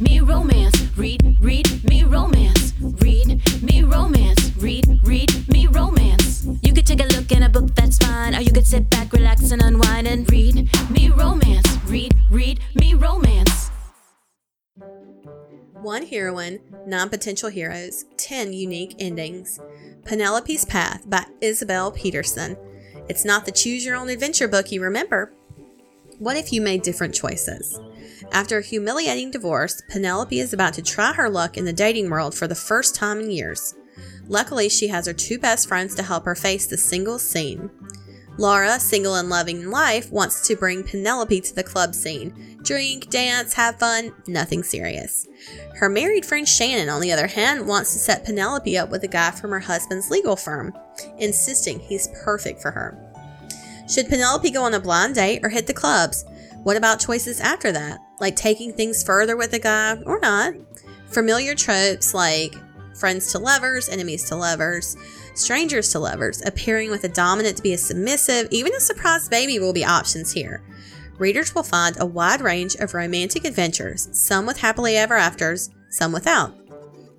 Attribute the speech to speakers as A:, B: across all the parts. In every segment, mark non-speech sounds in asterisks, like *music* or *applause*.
A: me romance. Read, read me romance. Read me romance. Read, read me romance. You could take a look in a book, that's fine. Or you could sit back, relax, and unwind and read me romance. Read, read me romance.
B: One heroine, nine potential heroes, 10 unique endings. Penelope's Path by Isabel Peterson. It's not the choose your own adventure book you remember. What if you made different choices? After a humiliating divorce, Penelope is about to try her luck in the dating world for the first time in years. Luckily, she has her two best friends to help her face the single scene. Laura, single and loving in life, wants to bring Penelope to the club scene. Drink, dance, have fun, nothing serious. Her married friend Shannon, on the other hand, wants to set Penelope up with a guy from her husband's legal firm, insisting he's perfect for her. Should Penelope go on a blind date or hit the clubs? What about choices after that, like taking things further with a guy or not? Familiar tropes like friends to lovers, enemies to lovers, strangers to lovers, appearing with a dominant to be a submissive, even a surprise baby will be options here. Readers will find a wide range of romantic adventures, some with happily ever afters, some without.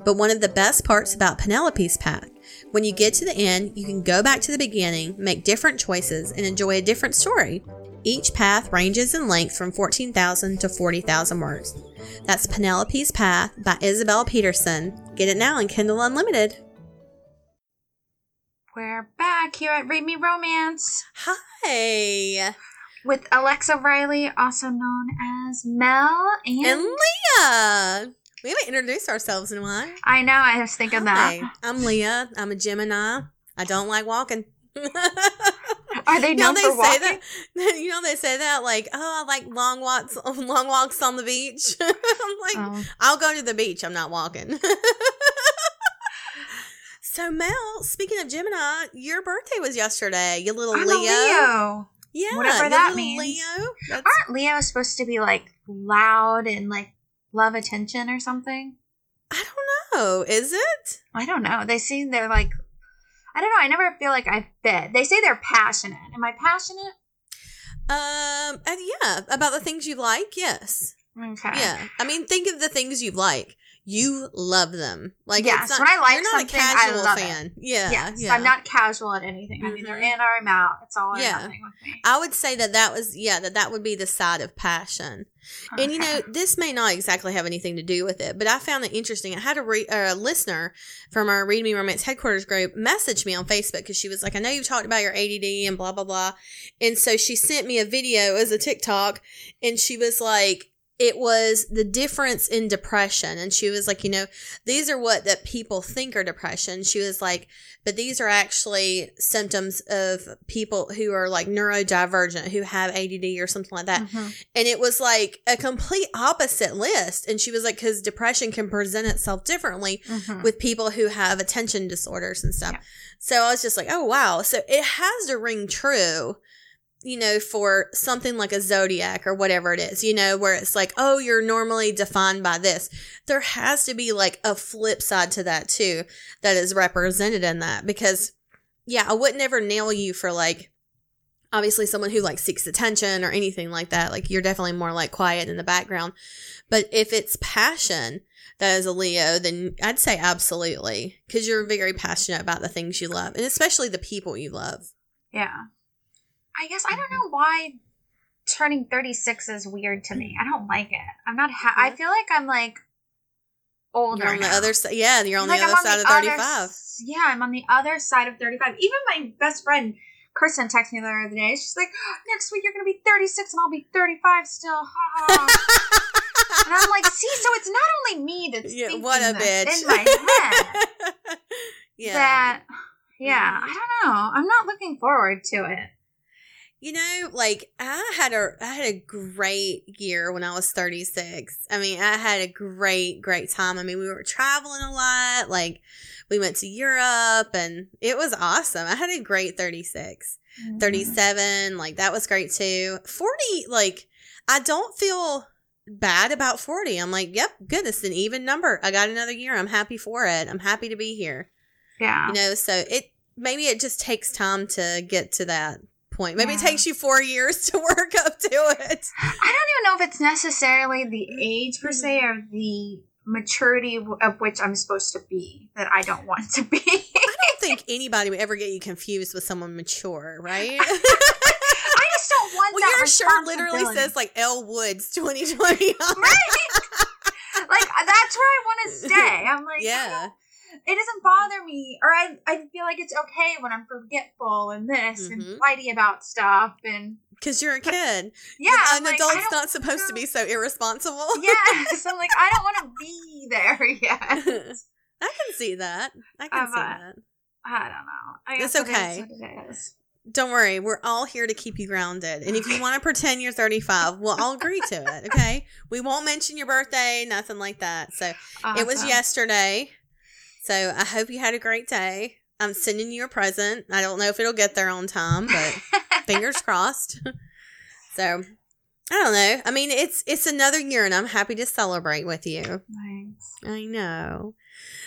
B: But one of the best parts about Penelope's path, when you get to the end, you can go back to the beginning, make different choices, and enjoy a different story. Each path ranges in length from 14,000 to 40,000 words. That's Penelope's Path by Isabel Peterson. Get it now in Kindle Unlimited.
C: We're back here at Read Me Romance
B: Hi!
C: with Alexa Riley, also known as Mel, and,
B: And Leah! We haven't introduced ourselves in a while.
C: I know I was thinking
B: Hi,
C: that.
B: I'm Leah. I'm a Gemini. I don't like walking. *laughs*
C: Are they *laughs*
B: You know they say
C: walking? *laughs*
B: that. You know they say that like, oh, I like long walks, *laughs* long walks on the beach. I'm like,
C: Oh.
B: I'll go to the beach. I'm not walking. so Mel, speaking of Gemini, your birthday was yesterday. You little
C: I'm
B: Leo.
C: Leo.
B: Yeah,
C: Whatever that means.
B: Leo. That's,
C: Aren't Leo supposed to be like loud and like love attention or something?
B: I don't know. Is it?
C: I don't know. They seem they're like I don't know. I never feel like I fit. They say they're passionate. Am I passionate?
B: Um. and yeah, about the things you like. Yes.
C: Okay.
B: Yeah. I mean, think of the things you like. You love them. Like
C: Yes,
B: not,
C: when I like
B: you're not a
C: something, I
B: casual
C: love it.
B: fan. Yeah.
C: Yes.
B: yeah.
C: I'm not casual at anything. I'm either
B: Mhm.
C: in or I'm out. It's all or
B: Yeah.
C: nothing with me.
B: I would say that that was yeah that that would be the side of passion. And you know, this may not exactly have anything to do with it, but I found it interesting. I had a, re- a listener from our Read Me Romance headquarters group message me on Facebook because she was like, I know you've talked about your ADD and blah, blah, blah. And so she sent me a video as a TikTok and she was like, it was the difference in depression. And she was like, you know, these are what that people think are depression. She was like, but these are actually symptoms of people who are like neurodivergent, who have ADD or something like that
C: Mhm.
B: and it was like a complete opposite list and she was like because depression can present itself differently
C: Mhm.
B: with people who have attention disorders and stuff
C: Yeah.
B: so i was just like oh wow so it has to ring true you know for something like a zodiac or whatever it is you know where it's like oh you're normally defined by this. There has to be like a flip side to that too that is represented in that because yeah i would never nail you for like obviously someone who like seeks attention or anything like that. Like you're definitely more like quiet in the background. But if it's passion that is a leo then i'd say absolutely because you're very passionate about the things you love and especially the people you love.
C: Yeah. I guess I don't mm-hmm. know why turning 36 is weird to me. I don't like it. I'm not ha- I feel like I'm like older.
B: you're on the other side yeah you're on
C: Like,
B: the other side of
C: other yeah, I'm on the other side of 35. Even my best friend Kirsten texted me the other day. She's like, oh, "Next week you're gonna be 36 and I'll be 35 still." Ha ha. and I'm like, "See, so it's not only me that's *laughs*
B: yeah
C: thinking
B: what a bitch
C: in my head *laughs*
B: yeah
C: that." Yeah. I don't know. I'm not looking forward to it.
B: You know, like I had a I had a great year when I was 36. I mean, I had a great great time. I mean, we were traveling a lot. Like we went to Europe and it was awesome. I had a great 36.
C: Mm-hmm.
B: 37, like that was great too. 40 like I don't feel bad about 40. I'm like, "Yep, goodness, an even number. I got another year. I'm happy for it. I'm happy to be here."
C: Yeah.
B: You know, so it maybe it just takes time to get to that point. Maybe it takes you four years to *laughs* work up to it.
C: I don't even know if it's necessarily the age per se or the maturity of which I'm supposed to be that I don't want to be.
B: I don't *laughs* think anybody would ever get you confused with someone mature, right? *laughs*
C: I just don't want that.
B: well,
C: that
B: your shirt literally says like Elle Woods 2020. on
C: right. like that's where I want to stay. I'm like,
B: yeah.
C: It doesn't bother me, or I I feel like it's okay when I'm forgetful and this
B: Mhm.
C: and flighty about stuff and
B: Because you're a kid.
C: yeah,
B: An
C: like,
B: adult's
C: don't
B: supposed to be so irresponsible.
C: Yes, *laughs* I'm like I don't want to be there *laughs* yet. *laughs*
B: I can see that. I can see that.
C: I don't know. I
B: It's
C: guess it is
B: okay.
C: it is.
B: Don't worry, we're all here to keep you grounded. And if you want to pretend you're 35, we'll all agree to it, okay? We won't mention your birthday, nothing like that. So it was yesterday. So I hope you had a great day. I'm sending you a present. I don't know if it'll get there on time, but *laughs* fingers crossed. *laughs* So I don't know. I mean, it's it's another year, and I'm happy to celebrate with you.
C: Thanks.
B: I know.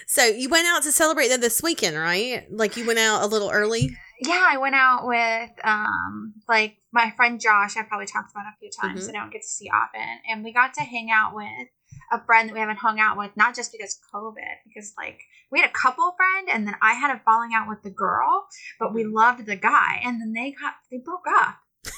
B: So you went out to celebrate that this weekend, right? Like you went out a little early.
C: Yeah, I went out with um like my friend Josh. I've probably talked about a few times.
B: Mhm.
C: I don't get to see often, and we got to hang out with a friend that we haven't hung out with, not just because COVID, because like we had a couple friend, and then I had a falling out with the girl, but we mm-hmm. loved the guy, and then they got they broke up. *laughs*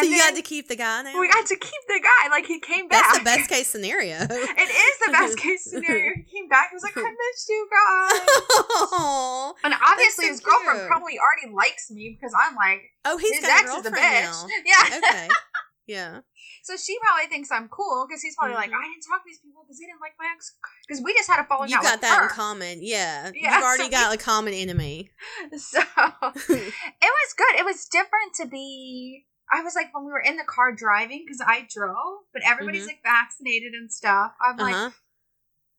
B: so you got to keep the guy now.
C: we got to keep the guy. Like he came back.
B: That's the best case scenario. *laughs*
C: It is the best *laughs* case scenario. He came back. He was like, "I missed you guys."
B: oh,
C: And obviously,
B: so
C: his girlfriend probably already likes me because I'm like,
B: oh, he's
C: his
B: got
C: ex
B: a
C: is a
B: girlfriend
C: bitch.
B: now.
C: Yeah.
B: Okay, yeah.
C: So she probably thinks I'm cool because he's probably like,
B: Mhm.
C: I didn't talk to these people because they didn't like my ex. Because we just had a falling
B: You
C: out
B: You
C: got
B: that
C: her.
B: in common. Yeah, *laughs*
C: Yeah,
B: you've already
C: so
B: got a common enemy. *laughs*
C: So it was good. It was different to be. I was like when we were in the car driving because I drove, but everybody's
B: Mhm.
C: like vaccinated and stuff. I'm
B: Uh
C: like.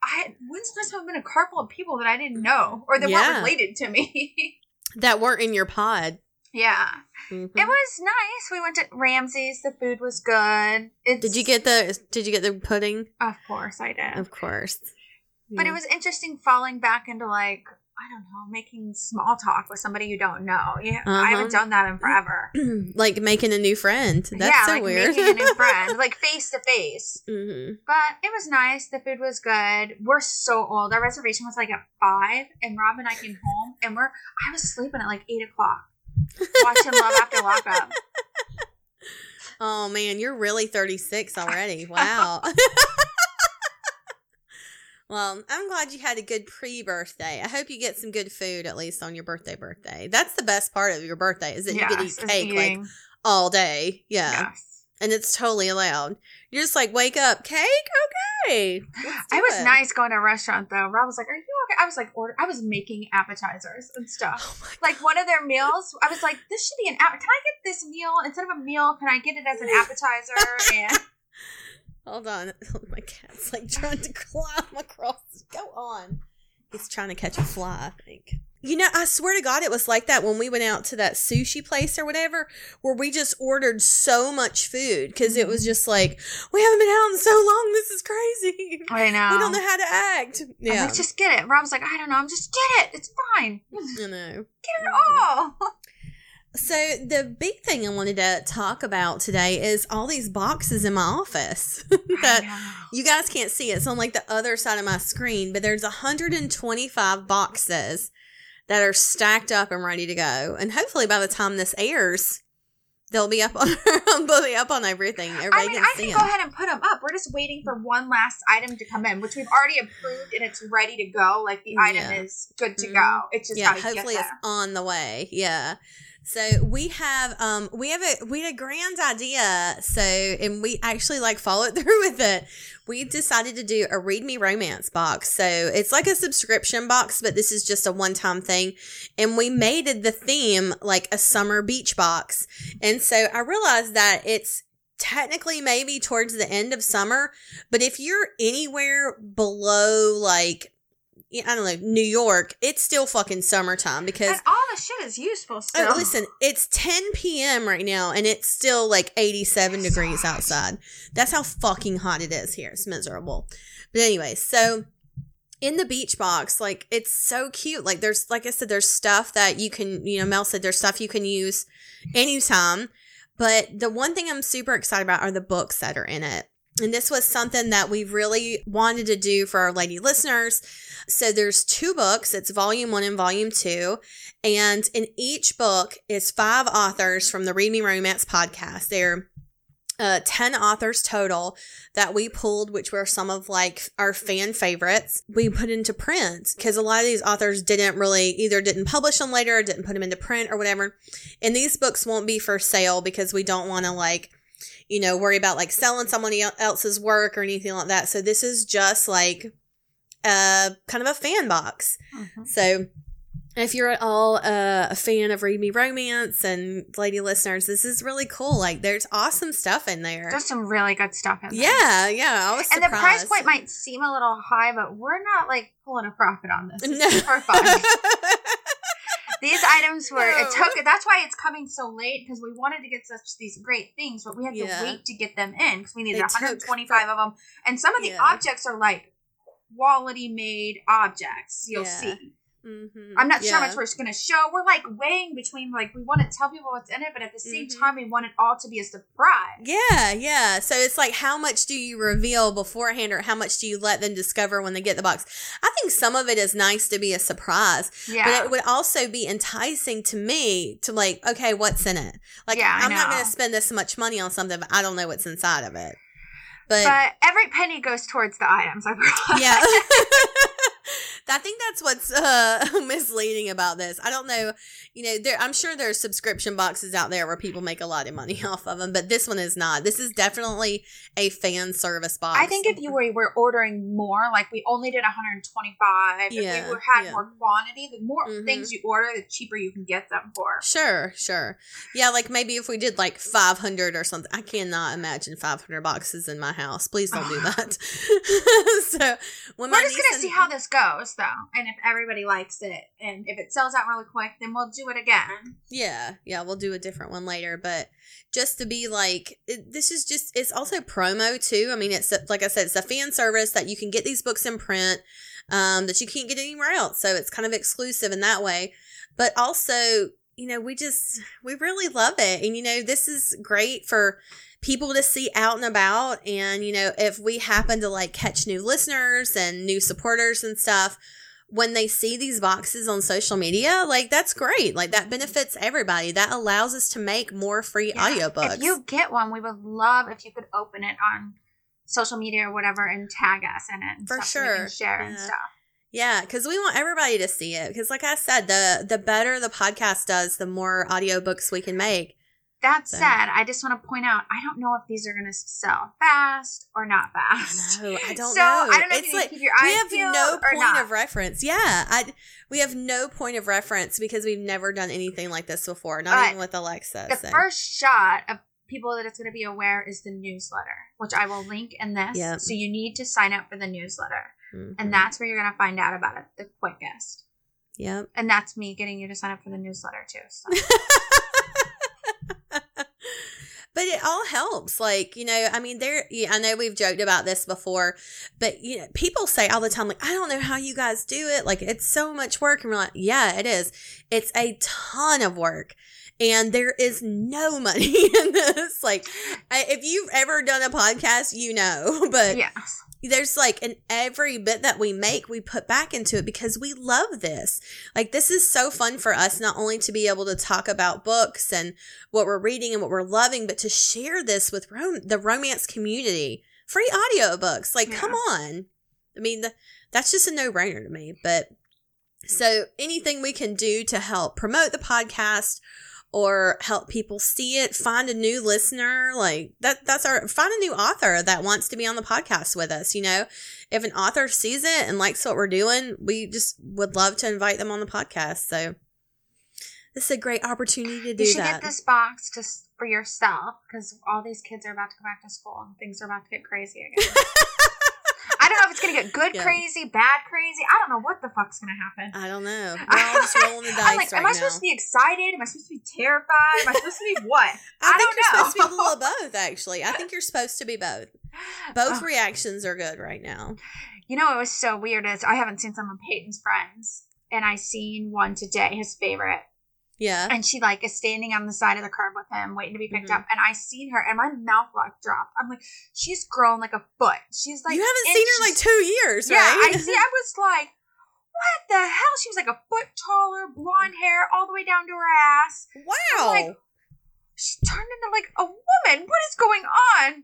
C: I when's the first time I've been in a car full of people that I didn't know or that
B: Yeah.
C: weren't related to me? *laughs*
B: That weren't in your pod.
C: Yeah,
B: Mhm.
C: it was nice. We went to Ramsey's. The food was good. It's,
B: Did you get the? Did you get the pudding?
C: Of course, I did.
B: Of course.
C: But it was interesting falling back into like I don't know, making small talk with somebody you don't know. Yeah, I
B: Uh-huh.
C: haven't done that in forever. *clears throat*
B: like making a new friend. That's
C: yeah,
B: so
C: like
B: weird.
C: making a new *laughs* friend, like face to face.
B: hmm
C: But it was nice. The food was good. We're so old. Our reservation was like at five, and Rob and I came home, and we're I was sleeping at like eight o'clock, watching Love After Lockup. *laughs*
B: Oh man, you're really 36 *laughs* already. Wow. *laughs* well, I'm glad you had a good pre-birthday. I hope you get some good food at least on your birthday birthday. That's the best part of your birthday is that you get to eat cake like all day. Yeah.
C: Yes.
B: And it's totally allowed. You're just like, wake up, cake? Okay.
C: It was
B: it.
C: nice going to a restaurant though. Rob was like, "Are you okay?" I was like, "Order." I was making appetizers and stuff.
B: Oh
C: like one of their meals. I was like, this should be an app. Can I get this meal instead of a meal? Can I get it as an *laughs* appetizer? And
B: Hold on. *laughs* Oh, my cat's like trying to climb across. Go on. He's trying to catch a fly, I think. You know, I swear to God, it was like that when we went out to that sushi place or whatever, where we just ordered so much food because it was mm-hmm. just like, we haven't been out in so long. This is crazy. *laughs*
C: I know.
B: We don't know how to act.
C: I was
B: Yeah.
C: like, just get it. Rob's like, I don't know. I'm just get it. It's fine. *laughs*
B: I know.
C: Get it all.
B: So the big thing I wanted to talk about today is all these boxes in my office *laughs* that You guys can't see it. It's on like the other side of my screen, but there's 125 boxes that are stacked up and ready to go. And hopefully by the time this airs, they'll be up on *laughs* they'll be up on everything. Everybody
C: I mean,
B: can
C: I
B: see
C: can
B: them.
C: go ahead and put them up. We're just waiting for one last item to come in, which we've already approved and it's ready to go. Like the item
B: Yeah.
C: is good to
B: Mhm.
C: go. It's just
B: yeah, hopefully
C: get
B: it's on the way. Yeah. So we have um we have a we had a grand idea. So and we actually like followed *laughs* through with it. We decided to do a read me romance box. So it's like a subscription box, but this is just a one time thing. And we made it the theme like a summer beach box. And so I realized that it's technically maybe towards the end of summer, but if you're anywhere below like I don't know, New York, it's still fucking summertime because
C: And all the shit is useful oh, still.
B: Oh, listen, it's 10 p.m. right now and it's still like 87
C: It's
B: degrees
C: hot.
B: outside. That's how fucking hot it is here. It's miserable. But anyway, so in the beach box, like it's so cute. Like there's, like I said, there's stuff that you can, you know, Mel said there's stuff you can use anytime. But the one thing I'm super excited about are the books that are in it. And this was something that we really wanted to do for our lady listeners. So there's two books. It's volume one and volume two. And in each book is five authors from the Read Me Romance podcast. They're uh, 10 authors total that we pulled, which were some of like our fan favorites. We put into print because a lot of these authors didn't really either didn't publish them later or didn't put them into print or whatever. And these books won't be for sale because we don't want to like you know, worry about like selling someone else's work or anything like that. So this is just like a kind of a fan box.
C: Mhm.
B: So if you're at all uh, a fan of Read Me Romance and lady listeners, this is really cool. Like there's awesome stuff in there.
C: There's some really good stuff in there.
B: yeah, yeah. I was
C: And the price point might seem a little high, but we're not like pulling a profit on this. *laughs* This
B: No.
C: is for fun. *laughs* These items were it took that's why it's coming so late because we wanted to get such these great things, but we had
B: Yeah.
C: to wait to get them in because we needed
B: It took
C: 125 of them, and some of the
B: Yeah.
C: objects are like quality made objects. You'll
B: Yeah.
C: see.
B: Mhm.
C: I'm not sure how much we're just gonna show. We're like weighing between like we want to tell people what's in it, but at the same
B: Mhm.
C: time we want it all to be a surprise.
B: Yeah, yeah. So it's like how much do you reveal beforehand or how much do you let them discover when they get the box? I think some of it is nice to be a surprise,
C: Yeah.
B: but it would also be enticing to me to like, okay, what's in it? Like
C: Yeah,
B: I'm not going to spend this much money on something but I don't know what's inside of it. But,
C: but every penny goes towards the items. I
B: yeah. *laughs* I think that's what's uh, *laughs* misleading about this. I don't know, you know, there. I'm sure there's subscription boxes out there where people make a lot of money *laughs* off of them, but this one is not. This is definitely a fan service box.
C: I think if you were, were ordering more, like we only did 125,
B: Yeah,
C: if we were, had
B: yeah.
C: more quantity, the more
B: Mhm.
C: things you order, the cheaper you can get them for.
B: Sure, sure. Yeah, like maybe if we did like 500 or something. I cannot imagine 500 boxes in my house. Please don't do *laughs* that. so, when
C: We're just gonna see how this goes, though, and if everybody likes it, and if it sells out really quick, then we'll do it again.
B: Yeah, yeah, we'll do a different one later, but just to be like, it, this is just, it's also promo too. I mean, it's like I said, it's a fan service that you can get these books in print um, that you can't get anywhere else. So it's kind of exclusive in that way. But also, you know, we just, we really love it. And, you know, this is great for people to see out and about. And, you know, if we happen to like catch new listeners and new supporters and stuff, when they see these boxes on social media, like that's great. Like that benefits everybody. That allows us to make more free
C: Yeah.
B: audiobooks.
C: If you get one, we would love if you could open it on social media or whatever and tag us in it.
B: For
C: stuff so we can
B: sure.
C: share and stuff.
B: yeah, because we want everybody to see it. Because, like I said, the the better the podcast does, the more audiobooks we can make.
C: That said, I just want to point out, I don't know if these are going to sell fast or not fast.
B: No, I don't *laughs*
C: so,
B: know.
C: I don't know if
B: It's like
C: to keep your
B: we have no point of reference. Yeah, I we have no point of reference because we've never done anything like this before. Not
C: But
B: even with Alexa.
C: the
B: so.
C: first shot of people that it's going to be aware is the newsletter, which I will link in this.
B: Yep.
C: So you need to sign up for the newsletter,
B: Mhm.
C: and that's where you're going to find out about it the quickest.
B: yep.
C: And that's me getting you to sign up for the newsletter too. So. *laughs*
B: but it all helps like you know i mean there yeah, i know we've joked about this before but you know people say all the time like i don't know how you guys do it like it's so much work and we're like yeah it is it's a ton of work and there is no money *laughs* in this like if you've ever done a podcast you know *laughs* but
C: yes.
B: There's like in every bit that we make we put back into it because we love this. Like this is so fun for us not only to be able to talk about books and what we're reading and what we're loving but to share this with rom- the romance community. Free audiobooks like come on. I mean the, that's just a no-brainer to me but so anything we can do to help promote the podcast or help people see it, find a new listener, like that that's our find a new author that wants to be on the podcast with us, you know. If an author sees it and likes what we're doing, we just would love to invite them on the podcast. So this is a great opportunity to do
C: You should
B: that.
C: get this box just for yourself because all these kids are about to go back to school and things are about to get crazy again. *laughs* I don't know if it's gonna get good
B: Yeah.
C: crazy, bad crazy. I don't know what the fuck's gonna happen.
B: I don't know. *laughs* We're all just rolling the dice
C: I'm like,
B: right
C: am I
B: now.
C: supposed to be excited? Am I supposed to be terrified? Am I supposed to be *laughs* what?
B: I,
C: I
B: think
C: don't
B: you're supposed to be a little of both, actually. I think you're supposed to be both. *laughs* Both
C: Oh.
B: reactions are good right now.
C: You know, it was so weird. Is I haven't seen some of Peyton's friends, and I seen one today, his favorite,
B: Yeah.
C: and she like is standing on the side of the curb with him, waiting to be picked
B: Mhm.
C: up. And I seen her, and my mouth like dropped. I'm like, she's grown like a foot. She's like,
B: you haven't seen her in like two years,
C: Yeah,
B: right?
C: I see. I was like, what the hell? She was like a foot taller, blonde hair all the way down to her ass.
B: wow.
C: like, She turned into like a woman. What is going on?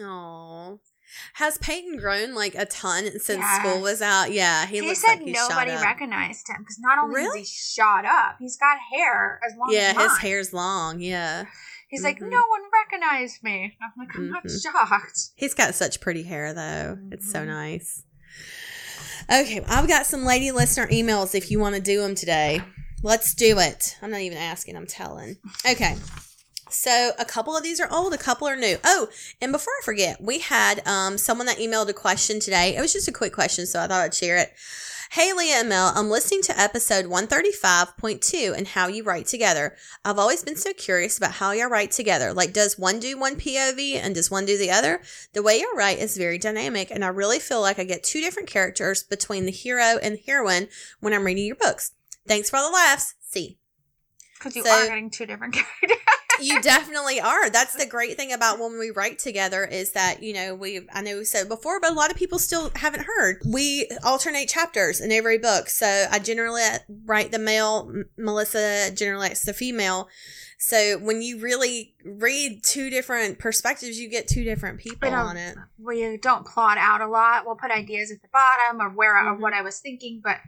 B: Oh. Has Peyton grown like a ton since
C: Yes.
B: school was out? Yeah, he, looks
C: said
B: like
C: nobody recognized him because not only
B: Really?
C: is he shot up, he's got hair as long
B: yeah,
C: as
B: his hair's long. Yeah, *sighs*
C: He's like,
B: Mhm.
C: no one recognized me. I'm like, I'm not
B: Mhm.
C: shocked.
B: he's got such pretty hair though. It's so
C: Mhm.
B: nice. Okay, I've got some lady listener emails. If you want to do them today, let's do it. I'm not even asking. I'm telling. Okay. So a couple of these are old, a couple are new. Oh, and before I forget, we had um someone that emailed a question today. It was just a quick question, so I thought I'd share it. Hey Leah and Mel, I'm listening to episode 135.2 and how you write together. I've always been so curious about how y'all write together. Like, does one do one POV and does one do the other? The way y'all write is very dynamic, and I really feel like I get two different characters between the hero and the heroine when I'm reading your books. Thanks for all the laughs. See.
C: Because you
B: So-
C: are getting two different *laughs* characters.
B: You definitely are. That's the great thing about when we write together is that, you know, we, I know we said before, but a lot of people still haven't heard. We alternate chapters in every book. So I generally write the male, Melissa generally writes the female. So when you really read two different perspectives, you get two different people on it.
C: we don't plot out a lot. We'll put ideas at the bottom or where
B: Mhm.
C: of what I was thinking, but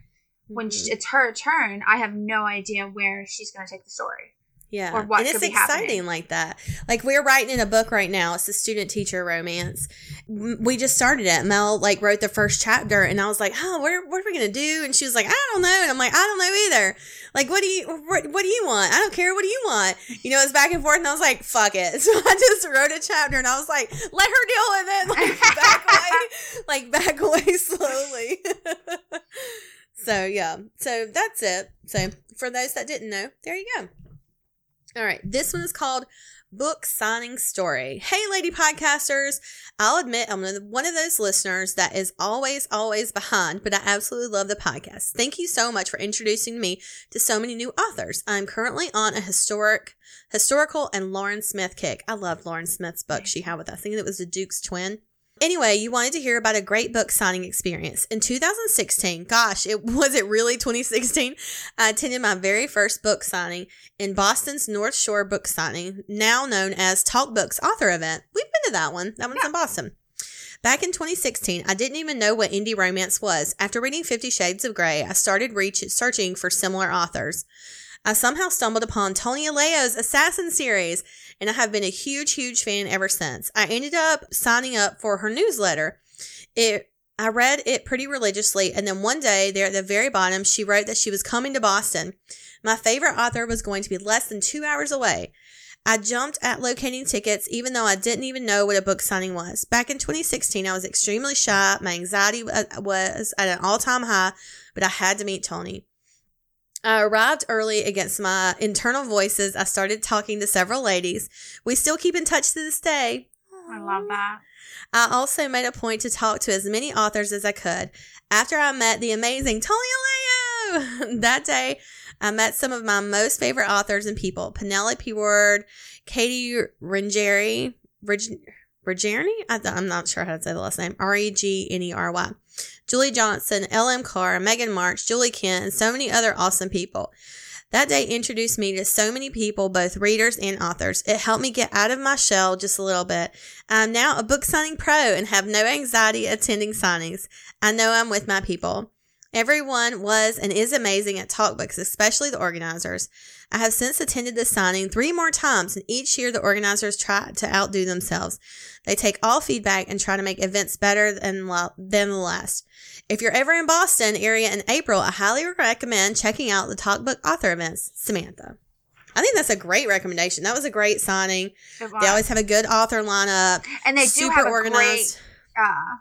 C: when
B: Mhm.
C: sh it's her turn, I have no idea where she's going to take the story.
B: Yeah.
C: or what
B: and it's exciting
C: happening.
B: like that. Like we're writing in a book right now. It's a student teacher romance. We just started it. Mel like wrote the first chapter and I was like, "Oh, what are, what are we going to do?" And she was like, "I don't know." And I'm like, "I don't know either." Like, "What do you what, what do you want?" "I don't care. What do you want?" You know, it's back and forth and I was like, "Fuck it." *laughs* So I just wrote a chapter and I was like, "Let her deal with it." Like *laughs* back away, like back away *laughs* slowly. so, yeah. So that's it. So, for those that didn't know, there you go. All right. This one is called Book Signing Story. Hey, lady podcasters. I'll admit I'm one of those listeners that is always, always behind, but I absolutely love the podcast. Thank you so much for introducing me to so many new authors. I'm currently on a historic, historical and Lauren Smith kick. I love Lauren Smith's book she had with, us. I think it was the Duke's twin. Anyway, you wanted to hear about a great book signing experience. In 2016, gosh, it *laughs* was it really 2016? I attended my very first book signing in Boston's North Shore Book Signing, now known as Talk Books Author Event. We've been to that one. That one's in Boston. Back in 2016, I didn't even know what indie romance was. After reading Fifty Shades of Grey, I started reach- searching for similar authors. I somehow stumbled upon Toni Aleo's Assassin series, and I have been a huge, huge fan ever since. I ended up signing up for her newsletter. It I read it pretty religiously, and then one day, there at the very bottom, she wrote that she was coming to Boston. My favorite author was going to be less than two hours away. I jumped at locating tickets, even though I didn't even know what a book signing was. Back in 2016, I was extremely shy. My anxiety was at an all time high, but I had to meet Toni. I arrived early against my internal voices. I started talking to several ladies. We still keep in touch to this day.
C: I love that.
B: I also made a point to talk to as many authors as I could. After I met the amazing Toni Aleo, *laughs* that day I met some of my most favorite authors and people Penelope Ward, Katie Rengeri, Reg- Regerny? I'm not sure how to say the last name. R E G N E R Y. Julie Johnson, L.M. Carr, Meghan March, Julie Kent, and so many other awesome people. That day introduced me to so many people, both readers and authors. It helped me get out of my shell just a little bit. I'm now a book signing pro and have no anxiety attending signings. I know I'm with my people. Everyone was and is amazing at Talkbooks, especially the organizers. I have since attended the signing three more times, and each year the organizers try to outdo themselves. They take all feedback and try to make events better than, la- than the last. If you're ever in Boston area in April, I highly recommend checking out the Talkbook author events. Samantha. I think that's a great recommendation. That was a great signing. They always have a good author lineup.
C: and they do have
B: organized.
C: great uh,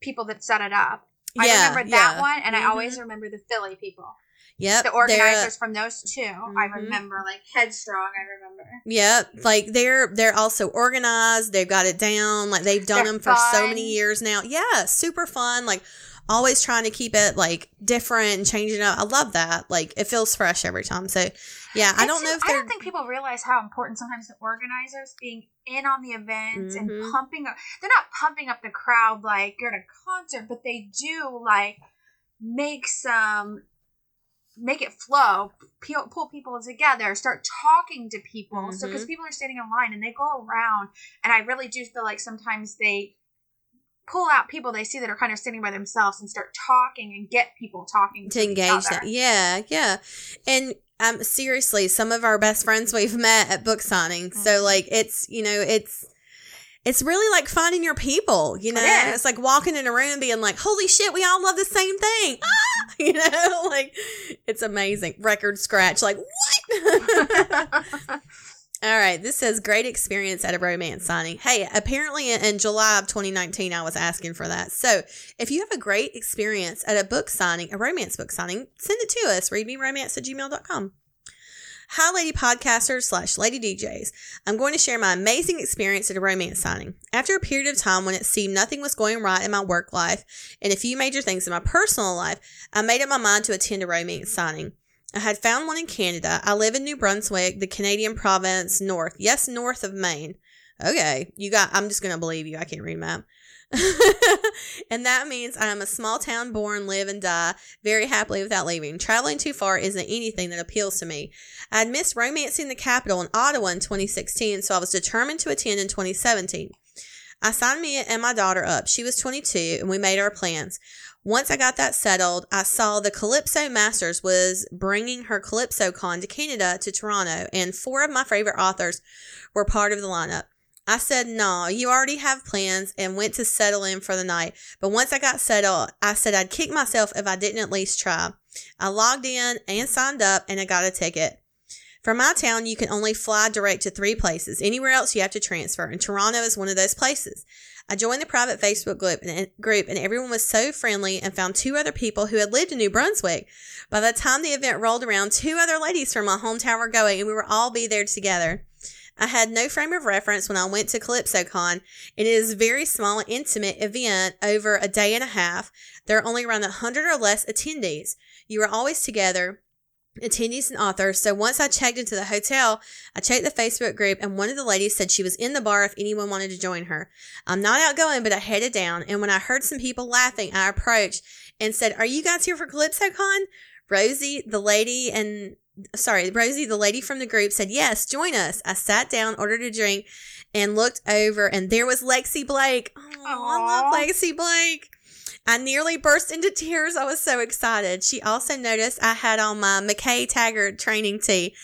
C: people that set it up. I
B: Yeah,
C: remember that
B: yeah.
C: one, and I
B: Mhm.
C: always remember the Philly people,
B: Yep.
C: the
B: they're-
C: organizers from those 2 I
B: Mhm.
C: remember like Headstrong. I remember.
B: Yep, like they're they're also organized. They've got it down. Like they've done
C: They're
B: them for so many years now. Yeah, super fun. Like always trying to keep it like different and changing up. I love that. Like it feels fresh every time. So yeah, I don't know if
C: I don't think people realize how important sometimes the organizers being in on the events
B: Mhm.
C: and pumping up. They're not pumping up the crowd like you're at a concert, but they do like make some make it flow pull people together start talking to people so because people are standing in line and they go around and i really do feel like sometimes they pull out people they see that are kind of sitting by themselves and start talking and get people talking to,
B: to engage them. Yeah, yeah. And um seriously, some of our best friends we've met at book signing. So
C: Mhm.
B: like it's you know, it's it's really like finding your people, you know.
C: It.
B: It's like walking in a room and being like, "Holy shit, we all love the same thing." *laughs* Ah! You know, *laughs* like it's amazing. Record scratch like, "What?" *laughs* All right, this says great experience at a romance signing. Hey, apparently in, July of 2019, I was asking for that. So if you have a great experience at a book signing, a romance book signing, send it to us, readmeromance at gmail.com. Hi, lady podcasters slash lady DJs. I'm going to share my amazing experience at a romance signing. After a period of time when it seemed nothing was going right in my work life and a few major things in my personal life, I made up my mind to attend a romance signing. I had found one in Canada. I live in New Brunswick, the Canadian province north. Yes, north of Maine. Okay, you got, I'm just going to believe you. I can't read a map. *laughs* and that means I am a small town born, live, and die very happily without leaving. Traveling too far isn't anything that appeals to me. I had missed romancing the capital in Ottawa in 2016, so I was determined to attend in 2017. I signed Mia and my daughter up. She was 22, and we made our plans. Once I got that settled, I saw the Kallypso Masters was bringing her Kallypso Con to Canada to Toronto, and four of my favorite authors were part of the lineup. I said, no, you already have plans and went to settle in for the night. But once I got settled, I said I'd kick myself if I didn't at least try. I logged in and signed up and I got a ticket. From my town, you can only fly direct to three places. Anywhere else, you have to transfer, and Toronto is one of those places. I joined the private Facebook group and, group, and everyone was so friendly and found two other people who had lived in New Brunswick. By the time the event rolled around, two other ladies from my hometown were going, and we were all be there together. I had no frame of reference when I went to KallypsoCon. It is a very small and intimate event over a day and a half. There are only around 100 or less attendees. You are always together, attendees and authors. So once I checked into the hotel, I checked the Facebook group, and one of the ladies said she was in the bar if anyone wanted to join her. I'm not outgoing, but I headed down, and when I heard some people laughing, I approached and said, Are you guys here for KallypsoCon? Rosie, the lady, and sorry, Rosie, the lady from the group said, Yes, join us. I sat down, ordered a drink, and looked over, and there was Lexi Blake. Oh, I love Lexi Blake. I nearly burst into tears. I was so excited. She also noticed I had on my McKay Taggart training tee.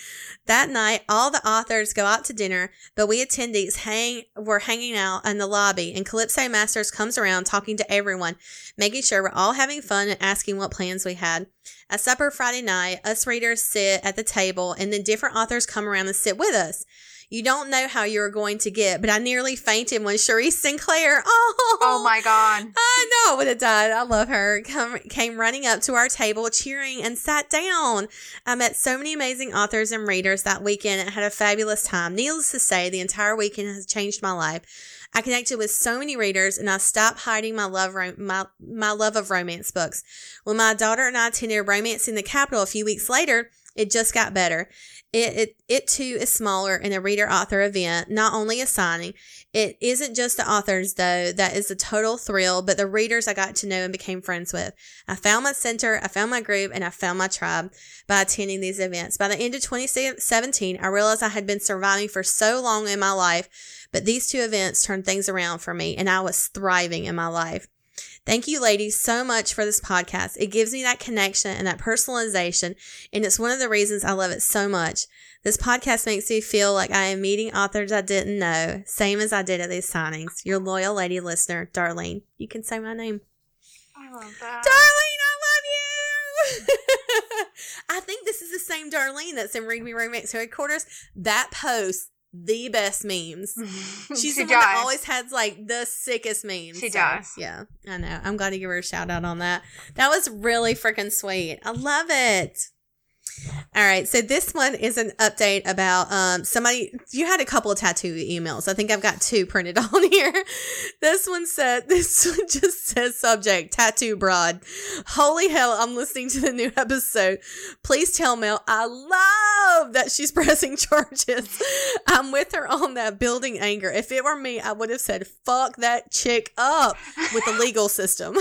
B: That night, all the authors go out to dinner, but we attendees hang were hanging out in the lobby, and Kallypso Masters comes around talking to everyone, making sure we're all having fun and asking what plans we had. At supper Friday night, us readers sit at the table, and then different authors come around and sit with us. You don't know how you're going to get, but I nearly fainted when Cherise Sinclair. *laughs* Oh,
C: Oh my god.
B: I know I would have died. I love her. Come, came running up to our table, cheering, and sat down. I met so many amazing authors and readers that weekend and had a fabulous time. Needless to say, the entire weekend has changed my life. I connected with so many readers, and I stopped hiding my love my my love of romance books. When my daughter and I attended Romance in the Capital a few weeks later, it just got better. It, it it too is smaller in a reader author event, not only a signing. It isn't just the authors though that is a total thrill, but the readers I got to know and became friends with. I found my center, I found my group, and I found my tribe by attending these events. By the end of 2017, I realized I had been surviving for so long in my life, but these two events turned things around for me, and I was thriving in my life. Thank you, ladies, so much for this podcast. It gives me that connection and that personalization, and it's one of the reasons I love it so much. This podcast makes me feel like I am meeting authors I didn't know, same as I did at these signings. Your loyal lady listener, Darlene. You can say my name.
C: I love that.
B: Darlene, I love you. *laughs* I think this is the same Darlene that's in Read Me Romance headquarters. That post the best memes. *laughs* She's
C: she
B: the one that always has like the sickest memes.
C: She
B: so,
C: does.
B: Yeah, I know. I'm glad to give her a shout out on that. That was really freaking sweet. I love it. All right, so this one is an update about um somebody. You had a couple of tattoo emails. I think I've got two printed *laughs* on here. This one said *laughs* this one just says subject tattoo broad. Holy hell! I'm listening to the new episode. Please tell Mel I love that she's *laughs* pressing charges. I'm with her on that building anger. If it were me, I would have said fuck that chick up with the legal system.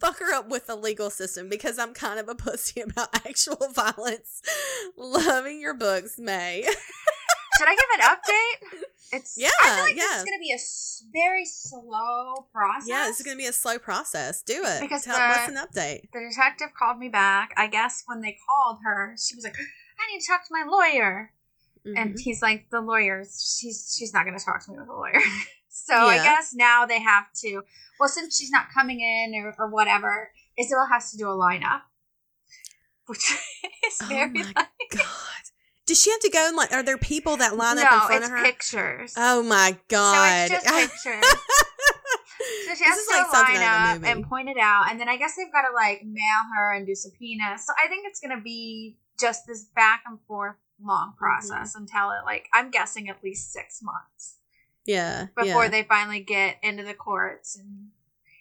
B: Fuck her up with the legal system because I'm kind of a *laughs* pussy about actual *laughs* violence. Loving your books, May.
C: Should I give an update? It's
B: Yeah,
C: I feel like this
B: yeah.
C: is gonna be a very slow process.
B: Yeah, this is gonna be a slow process. Do it.
C: Because
B: Tell,
C: the-
B: what's an update?
C: the detective called me back. I guess when they called her, she was like, "I need to talk to my lawyer," and
B: Mhm.
C: he's like, "The lawyer's she's she's not going to talk to me with a lawyer." *laughs* so I guess now they have to. Well, since she's not coming in or, or whatever, Isabel has to do a lineup, which *laughs* is
B: Oh my *laughs*
C: like,
B: God. Does she have to go and like? Are there people that line
C: no,
B: up in front of her?
C: pictures.
B: Oh my
C: so
B: God.
C: it's just pictures. *laughs* So she has to
B: like
C: line
B: out of a
C: up and point it out, and then I guess they've got to like mail her and do subpoenas. So I think it's gonna be just this back and forth long
B: Mm-hmm.
C: process until it like I'm guessing at least six months
B: yeah.
C: before
B: yeah.
C: they finally get into the courts and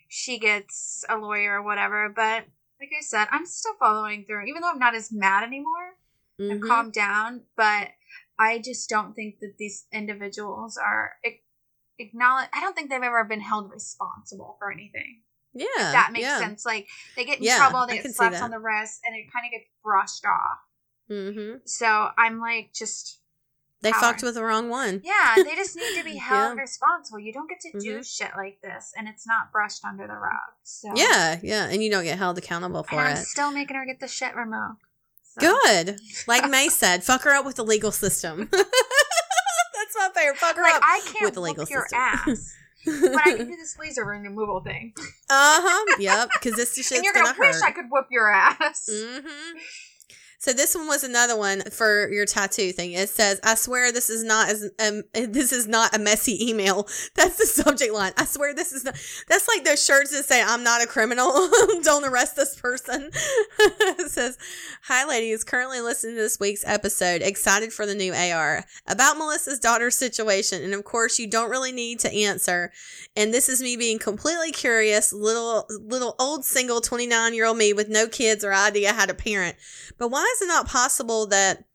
C: she gets a lawyer or whatever. But like I said, I'm still following through, even though I'm not as mad anymore. I've
B: Mhm.
C: calmed down, but I just don't think that these individuals are ac- acknowledge. I don't think they've ever been held responsible for anything.
B: Yeah.
C: If that makes
B: yeah.
C: sense. Like they get in
B: Yeah,
C: trouble, they
B: can
C: get slapped on the wrist, and it kind of gets brushed off.
B: Mm-hmm.
C: So I'm like, just
B: They
C: Power.
B: fucked with the wrong one.
C: yeah, they just need to be *laughs* held
B: Yeah.
C: responsible. You don't get to do
B: Mhm.
C: shit like this, and it's not brushed under the rug. So
B: Yeah, yeah, and you don't get held accountable
C: and
B: for
C: I'm
B: it.
C: still making her get the shit removed. So.
B: Good. Like *laughs* May said, fuck her up with the legal system. *laughs* That's my favorite. Fuck her
C: Like
B: up.
C: I can't
B: with the legal
C: your
B: system.
C: ass, but I can do this laser removal thing,
B: uh huh. Yep. Because this shit's
C: and you're
B: gonna,
C: gonna, wish
B: hurt.
C: I could whoop your ass.
B: Mm-hmm. So this one was another one for your tattoo thing. It says, "I swear this is not as um, *laughs* this is not a messy email." *laughs* That's the subject line. I swear this is not. That's like those shirts that say, "I'm not a criminal. *laughs* Don't arrest this person." it says, "Hi, ladies. Currently listening to this week's episode. Excited for the new AR about Melissa's daughter's situation, and of course, you don't really need to answer. And this is me being completely curious, little little old single 29 year old me with no kids or idea how to parent." But why is it not possible that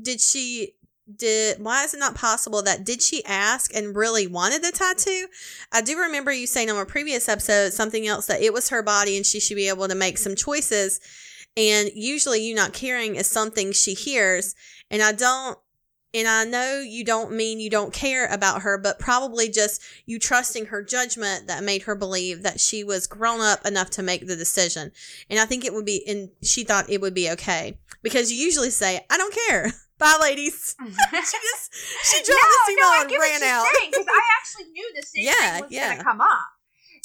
B: did she did why is it not possible that did she ask and really wanted the tattoo? I do remember you saying on a previous episode something else that it was her body and she should be able to make some choices. And usually you not caring is something she hears. And I don't and I know you don't mean you don't care about her, but probably just you trusting her judgment that made her believe that she was grown up enough to make the decision. And I think it would be, and she thought it would be okay because you usually say, I don't care. *laughs* Bye, ladies. *laughs* she just, she dropped this email
C: I
B: and ran out.
C: because I *laughs* actually knew the same
B: Yeah,
C: thing was
B: yeah.
C: gonna come up.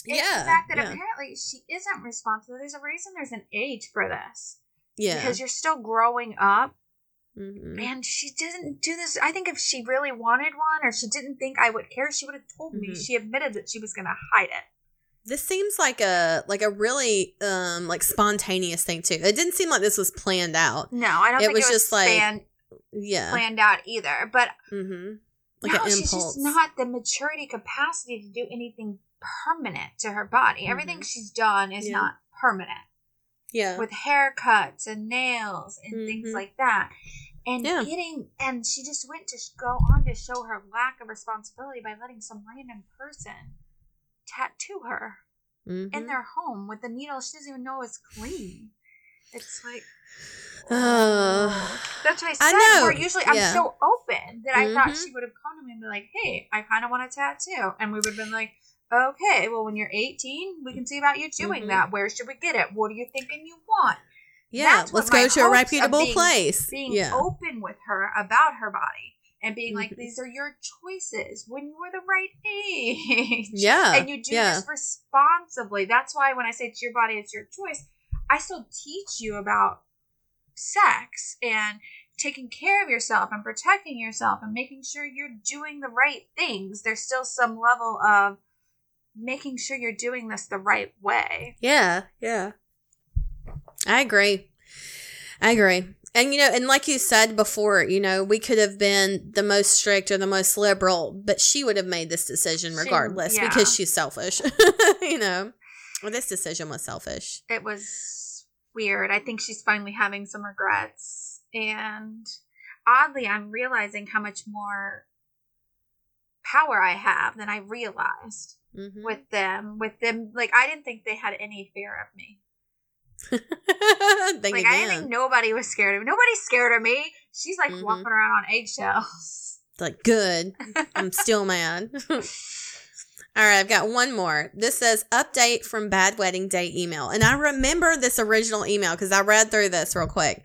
C: It's
B: Yeah,
C: the fact that
B: yeah.
C: apparently she isn't responsible. There's a reason there's an age for this.
B: Yeah.
C: Because you're still growing up
B: Mhm.
C: and she didn't do this. I think if she really wanted one or she didn't think I would care, she would have told me.
B: Mhm.
C: She admitted that she was gonna hide it.
B: This seems like a like a really um like spontaneous thing too. It didn't seem like this was planned out.
C: No, I don't
B: It
C: think
B: was
C: it was
B: just like- Yeah.
C: planned out either. But
B: Mm-hmm. Like
C: no, she's
B: impulse.
C: just not the maturity capacity to do anything permanent to her body. Everything
B: Mhm.
C: she's done is
B: Yeah.
C: not permanent.
B: yeah.
C: with haircuts and nails and things
B: Mhm.
C: like that. And
B: Yeah.
C: getting, and she just went to sh- go on to show her lack of responsibility by letting some random person tattoo her in
B: Mhm.
C: their home with a needle she doesn't even know is clean. It's like,
B: Oh. *sighs*
C: that's what I
B: I
C: said.
B: know.
C: Where usually I'm so open that I thought
B: Mhm.
C: she would have come to me and be like, "Hey, I kind of want a tattoo," and we would have been like, "Okay, well, when you're 18, we can see about you doing
B: Mhm.
C: that. Where should we get it? What are you thinking you want?"
B: Yeah. Let's go to a reputable
C: being-
B: place.
C: being
B: yeah.
C: open with her about her body and being like,
B: Mhm.
C: these are your choices when you were the right age. *laughs*
B: Yeah.
C: And you do
B: yeah.
C: this responsibly. That's why when I say it's your body, it's your choice, I still teach you about sex and taking care of yourself and protecting yourself and making sure you're doing the right things, there's still some level of making sure you're doing this the right way.
B: Yeah, yeah. I agree. I agree. And you know, and like you said before, you know, we could have been the most strict or the most liberal, but she would have made this decision
C: She-
B: regardless
C: yeah.
B: because she's selfish. *laughs* you know. Well, this decision was selfish.
C: It was weird. I think she's finally having some regrets. And oddly, I'm realizing how much more power I have than I realized
B: Mm-hmm.
C: with them. With them, like, I didn't think they had any fear of me. *laughs* Like, I didn't think nobody was scared of me. Nobody's scared of me. She's like
B: Mhm.
C: walking around on eggshells.
B: like, good. *laughs* I'm still mad. *laughs* All right, I've got one more. This says update from bad wedding day email. And I remember this original email because I read through this real quick.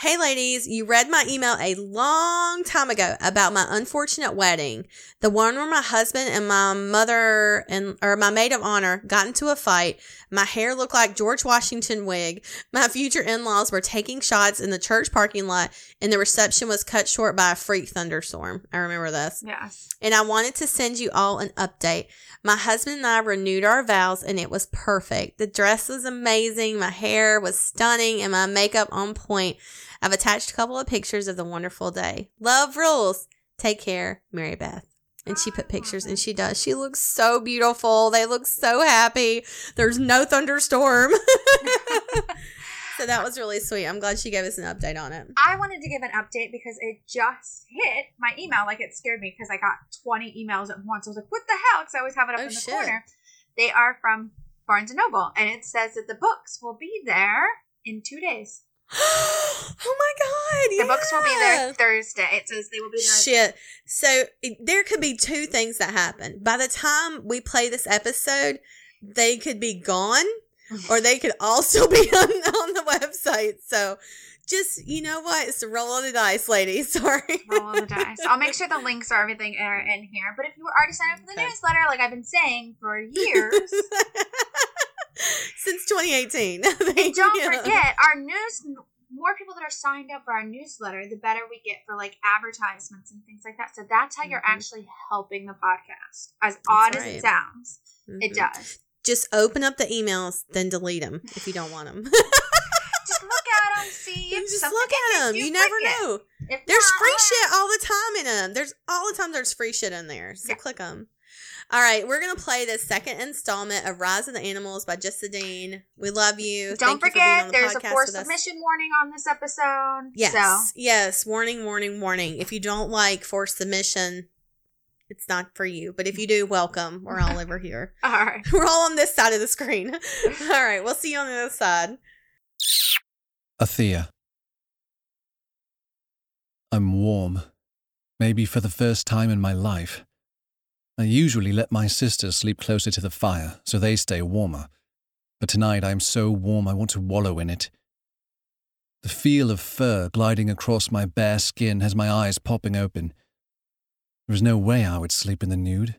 B: Hey ladies, you read my email a long time ago about my unfortunate wedding. The one where my husband and my mother and or my maid of honor got into a fight. My hair looked like George Washington wig. My future in-laws were taking shots in the church parking lot and the reception was cut short by a freak thunderstorm. I remember this
C: Yes.
B: and I wanted to send you all an update. My husband and I renewed our vows and it was perfect. The dress was amazing, my hair was stunning, and my makeup on point. I've attached a couple of pictures of the wonderful day. Love rules. Take care, Mary Beth. And she put pictures and she does. She looks so beautiful. They look so happy. There's no thunderstorm. *laughs* so that was really sweet. I'm glad she gave us an update on it.
C: I wanted to give an update because it just hit my email. Like it scared me because I got 20 emails at once. I was like, what the hell? Because I always have it up
B: Oh,
C: in the
B: shit.
C: corner. They are from Barnes and Noble, and it says that the books will be there in two days.
B: Oh my god!
C: The books will be there
B: yeah.
C: Thursday. It says they will be there.
B: Shit. So it- there could be two things that happen. By the time we play this episode, they could be gone or they could also be *laughs* on, on the website. So just, you know what? It's a roll of the dice, ladies. *laughs* Sorry.
C: Roll the dice. I'll make sure the links are everything are in here. But if you were already signed up for the
B: Okay.
C: newsletter, like I've been saying for years, *laughs*
B: Since 2018. *laughs*
C: and don't forget our news. More people that are signed up for our newsletter, the better we get for like advertisements and things like that. So that's how you're
B: Mhm.
C: actually helping the podcast. As odd as it sounds, it
B: Mhm.
C: does.
B: Just open up the emails, then delete them if you don't want them. *laughs*
C: Just look at them, see *laughs* if
B: just look at them.
C: You,
B: You never know.
C: If
B: There's
C: not,
B: free
C: uh,
B: shit all the time in them. There's all the time there's free shit in there. So
C: Yeah.
B: click them. All right, we're gonna play the second installment of Rise of the Animals by Justadine. We love you.
C: Don't
B: Thank you for
C: forget,
B: the
C: there's a
B: podcast
C: forced
B: us.
C: submission warning on this episode.
B: Yes,
C: So
B: yes. Warning, warning, warning. If you don't like forced submission, it's not for you. But if you do, welcome. We're all over *laughs* here.
C: all right. *laughs*
B: We're all on this side of the screen. *laughs* all right, we'll see you on the other side.
D: Athea. I'm warm, maybe for the first time in my life. I usually let my sisters sleep closer to the fire so they stay warmer, but tonight I'm so warm I want to wallow in it. The feel of fur gliding across my bare skin has my eyes popping open. There is no way I would sleep in the nude.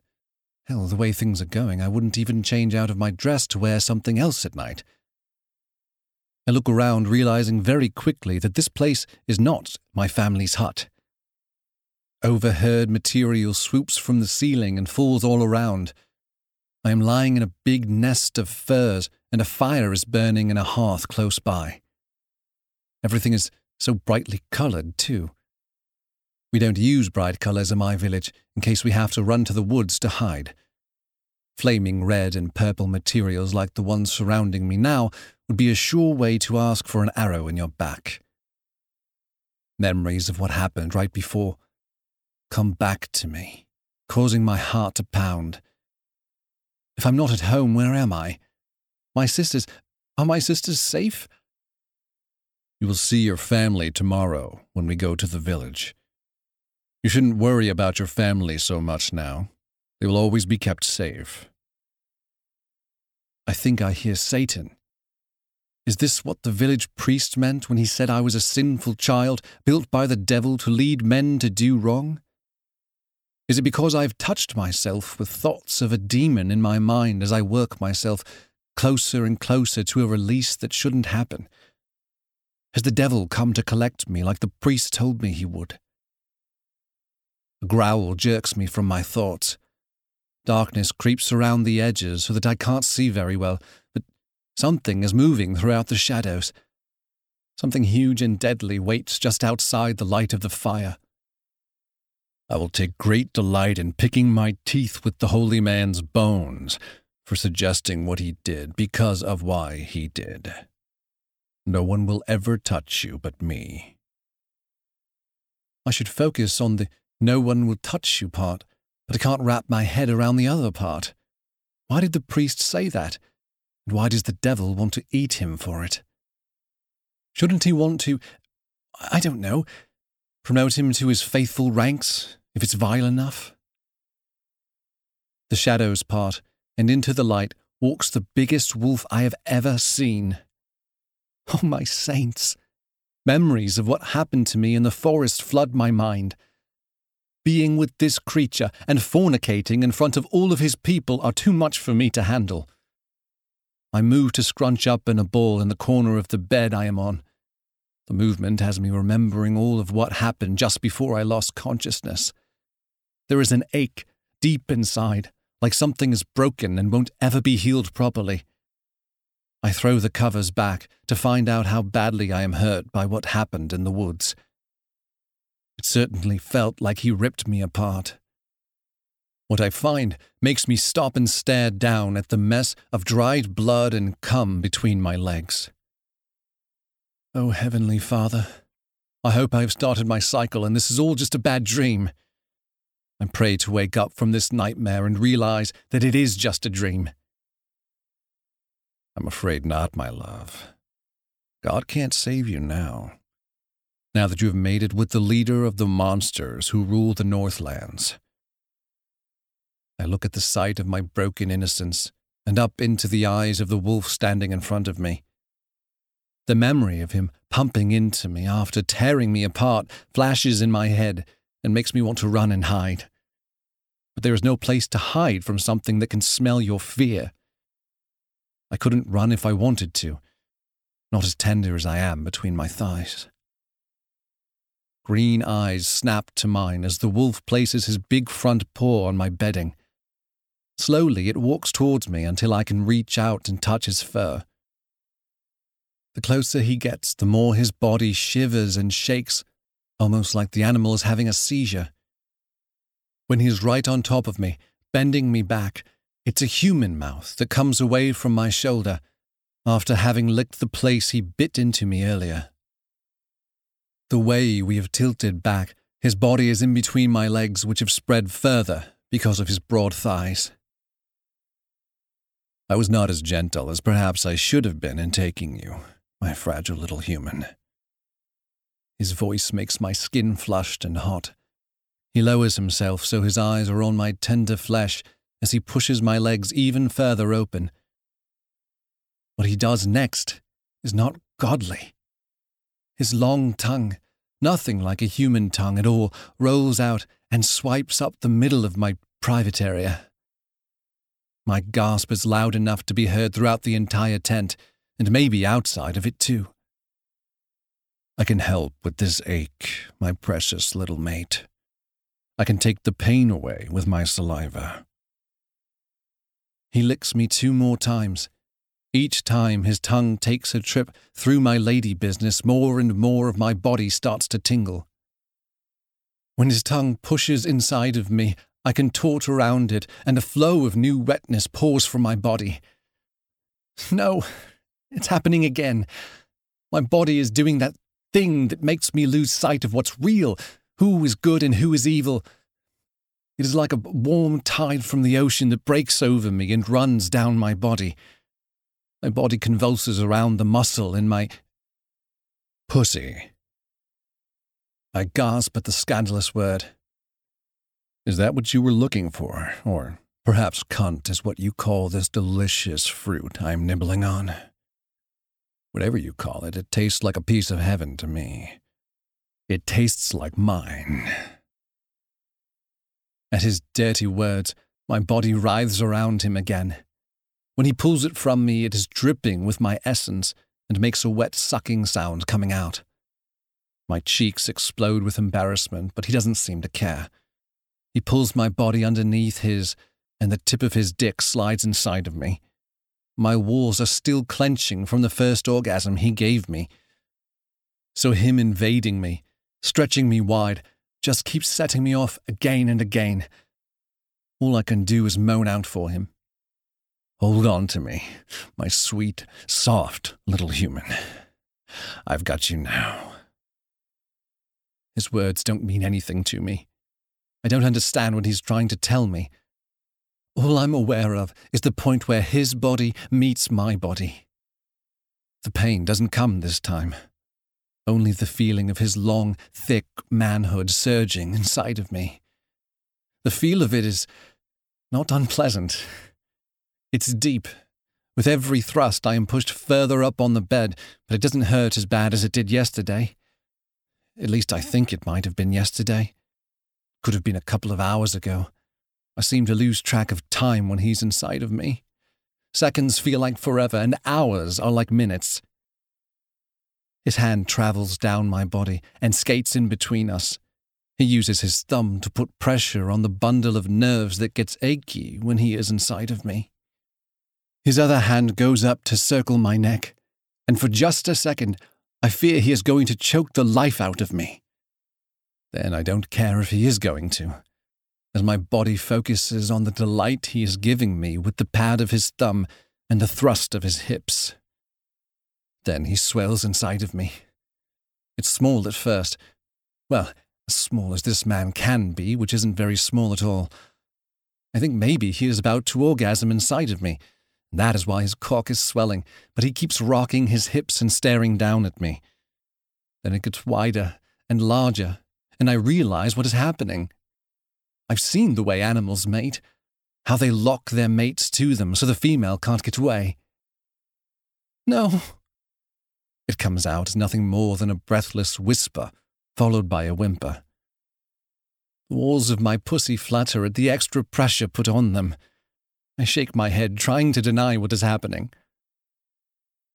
D: Hell, the way things are going, I wouldn't even change out of my dress to wear something else at night. I look around, realizing very quickly that this place is not my family's hut. Overheard material swoops from the ceiling and falls all around. I am lying in a big nest of furs, and a fire is burning in a hearth close by. Everything is so brightly coloured, too. We don't use bright colours in my village in case we have to run to the woods to hide. Flaming red and purple materials like the ones surrounding me now would be a sure way to ask for an arrow in your back. Memories of what happened right before come back to me, causing my heart to pound. If I'm not at home, where am I? My sisters, are my sisters safe? You will see your family tomorrow when we go to the village. You shouldn't worry about your family so much now. They will always be kept safe. I think I hear Satan. Is this what the village priest meant when he said I was a sinful child, built by the devil to lead men to do wrong? Is it because I've touched myself with thoughts of a demon in my mind as I work myself closer and closer to a release that shouldn't happen? Has the devil come to collect me like the priest told me he would? A growl jerks me from my thoughts. Darkness creeps around the edges so that I can't see very well, but something is moving throughout the shadows. Something huge and deadly waits just outside the light of the fire. I will take great delight in picking my teeth with the holy man's bones for suggesting what he did because of why he did. No one will ever touch you but me. I should focus on the no one will touch you part, but I can't wrap my head around the other part. Why did the priest say that? And why does the devil want to eat him for it? Shouldn't he want to, I don't know, promote him to his faithful ranks, if it's vile enough? The shadows part, and into the light walks the biggest wolf I have ever seen. *laughs* Oh, my saints! Memories of what happened to me in the forest flood my mind. Being with this creature and fornicating in front of all of his people are too much for me to handle. I move to scrunch up in a ball in the corner of the bed I am on. The movement has me remembering all of what happened just before I lost consciousness. There is an ache deep inside, like something is broken and won't ever be healed properly. I throw the covers back to find out how badly I am hurt by what happened in the woods. It certainly felt like he ripped me apart. What I find makes me stop and stare down at the mess of dried blood and cum between my legs. Oh, Heavenly Father, I hope I have started my cycle and this is all just a bad dream. I pray to wake up from this nightmare and realize that it is just a dream. I'm afraid not, my love. God can't save you now now that you have made it with the leader of the monsters who rule the Northlands. I look at the sight of my broken innocence and up into the eyes of the wolf standing in front of me. The memory of him pumping into me after tearing me apart flashes in my head and makes me want to run and hide. But there is no place to hide from something that can smell your fear. I couldn't run if I wanted to, not as tender as I am between my thighs. Green eyes snap to mine as the wolf places his big front paw on my bedding. Slowly, it walks towards me until I can reach out and touch his fur. The closer he gets, the more his body shivers and shakes, almost like the animal is having a seizure. When he's right on top of me, bending me back, it's a human mouth that comes away from my shoulder after having licked the place he bit into me earlier. The way we have tilted back, his body is in between my legs, which have spread further because of his broad thighs. I was not as gentle as perhaps I should have been in taking you, my fragile little human. His voice makes my skin flushed and hot. He lowers himself so his eyes are on my tender flesh as he pushes my legs even further open. What he does next is not godly. His long tongue, nothing like a human tongue at all, rolls out and swipes up the middle of my private area. My gasp is loud enough to be heard throughout the entire tent, and maybe outside of it too. I can help with this ache, my precious little mate. I can take the pain away with my saliva. He licks me two more times, each time his tongue takes a trip through my lady business, more and more of my body starts to tingle. When his tongue pushes inside of me, I contort around it, and a flow of new wetness pours from my body. No, it's happening again. My body is doing that thing that makes me lose sight of what's real, who is good and who is evil. It is like a warm tide from the ocean that breaks over me and runs down my body. My body convulses around the muscle in my pussy. I gasp at the scandalous word. Is that what you were looking for? Or perhaps cunt is what you call this delicious fruit I'm nibbling on? Whatever you call it, it tastes like a piece of heaven to me. It tastes like mine. At his dirty words, my body writhes around him again. When he pulls it from me, it is dripping with my essence, and makes a wet sucking sound coming out. My cheeks explode with embarrassment, but he doesn't seem to care. He pulls my body underneath his, and the tip of his dick slides inside of me. My walls are still clenching from the first orgasm he gave me. So, him invading me, stretching me wide, just keeps setting me off again and again. All I can do is moan out for him. Hold on to me, my sweet, soft little human. I've got you now. His words don't mean anything to me. I don't understand what he's trying to tell me. All I'm aware of is the point where his body meets my body. The pain doesn't come this time. Only the feeling of his long, thick manhood surging inside of me. The feel of it is not unpleasant. It's deep. With every thrust, I am pushed further up on the bed, but it doesn't hurt as bad as it did yesterday. At least I think it might have been yesterday. Could have been a couple of hours ago. I seem to lose track of time when he's inside of me. Seconds feel like forever, and hours are like minutes. His hand travels down my body and skates in between us. He uses his thumb to put pressure on the bundle of nerves that gets achy when he is inside of me. His other hand goes up to circle my neck, and for just a second, I fear he is going to choke the life out of me. Then I don't care if he is going to, as my body focuses on the delight he is giving me with the pad of his thumb and the thrust of his hips. Then he swells inside of me. It's small at first. Well, as small as this man can be, which isn't very small at all. I think maybe he is about to orgasm inside of me that is why his cock is swelling, but he keeps rocking his hips and staring down at me. Then it gets wider and larger, and I realize what is happening. I've seen the way animals mate, how they lock their mates to them so the female can't get away. No. It comes out as nothing more than a breathless whisper, followed by a whimper. The walls of my pussy flutter at the extra pressure put on them I shake my head, trying to deny what is happening.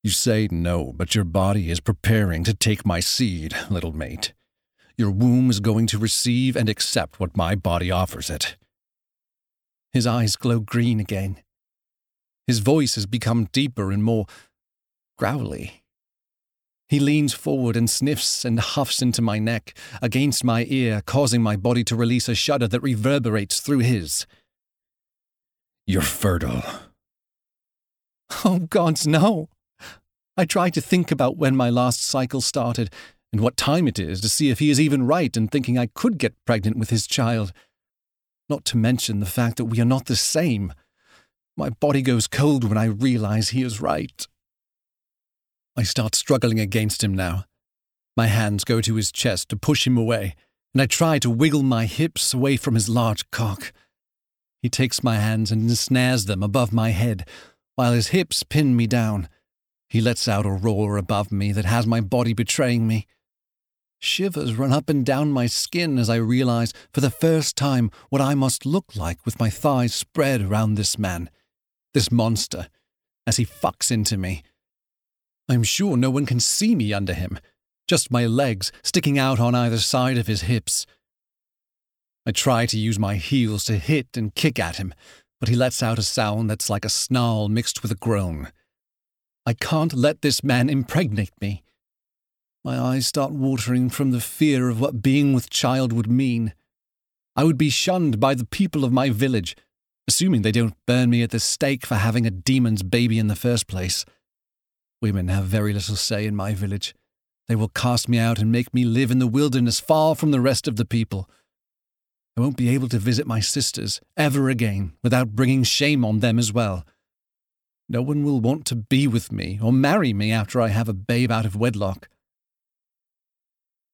D: You say no, but your body is preparing to take my seed, little mate. Your womb is going to receive and accept what my body offers it. His eyes glow green again. His voice has become deeper and more growly. He leans forward and sniffs and huffs into my neck, against my ear, causing my body to release a shudder that reverberates through his. You're fertile. Oh, gods, no. I try to think about when my last cycle started and what time it is to see if he is even right in thinking I could get pregnant with his child. Not to mention the fact that we are not the same. My body goes cold when I realize he is right. I start struggling against him now. My hands go to his chest to push him away, and I try to wiggle my hips away from his large cock. He takes my hands and ensnares them above my head, while his hips pin me down. He lets out a roar above me that has my body betraying me. Shivers run up and down my skin as I realize for the first time what I must look like with my thighs spread around this man, this monster, as he fucks into me. I'm sure no one can see me under him, just my legs sticking out on either side of his hips. I try to use my heels to hit and kick at him, but he lets out a sound that's like a snarl mixed with a groan. I can't let this man impregnate me. My eyes start watering from the fear of what being with child would mean. I would be shunned by the people of my village, assuming they don't burn me at the stake for having a demon's baby in the first place. Women have very little say in my village. They will cast me out and make me live in the wilderness far from the rest of the people. I won't be able to visit my sisters ever again without bringing shame on them as well. No one will want to be with me or marry me after I have a babe out of wedlock.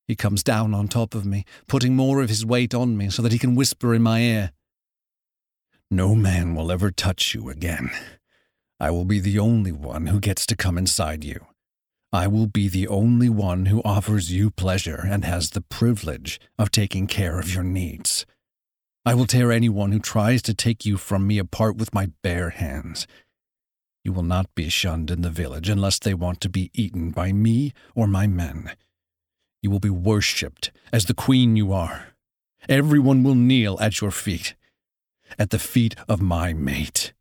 D: He comes down on top of me, putting more of his weight on me so that he can whisper in my ear. No man will ever touch you again. I will be the only one who gets to come inside you. I will be the only one who offers you pleasure and has the privilege of taking care of your needs. I will tear anyone who tries to take you from me apart with my bare hands. You will not be shunned in the village unless they want to be eaten by me or my men. You will be worshipped as the queen you are. Everyone will kneel at your feet, at the feet of my mate.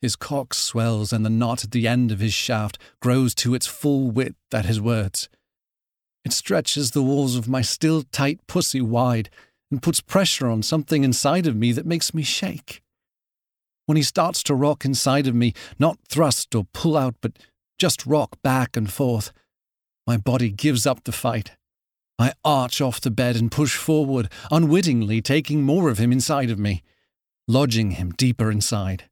D: His cock swells, and the knot at the end of his shaft grows to its full width at his words. It stretches the walls of my still tight pussy wide and puts pressure on something inside of me that makes me shake. When he starts to rock inside of me, not thrust or pull out, but just rock back and forth, my body gives up the fight. I arch off the bed and push forward, unwittingly taking more of him inside of me, lodging him deeper inside.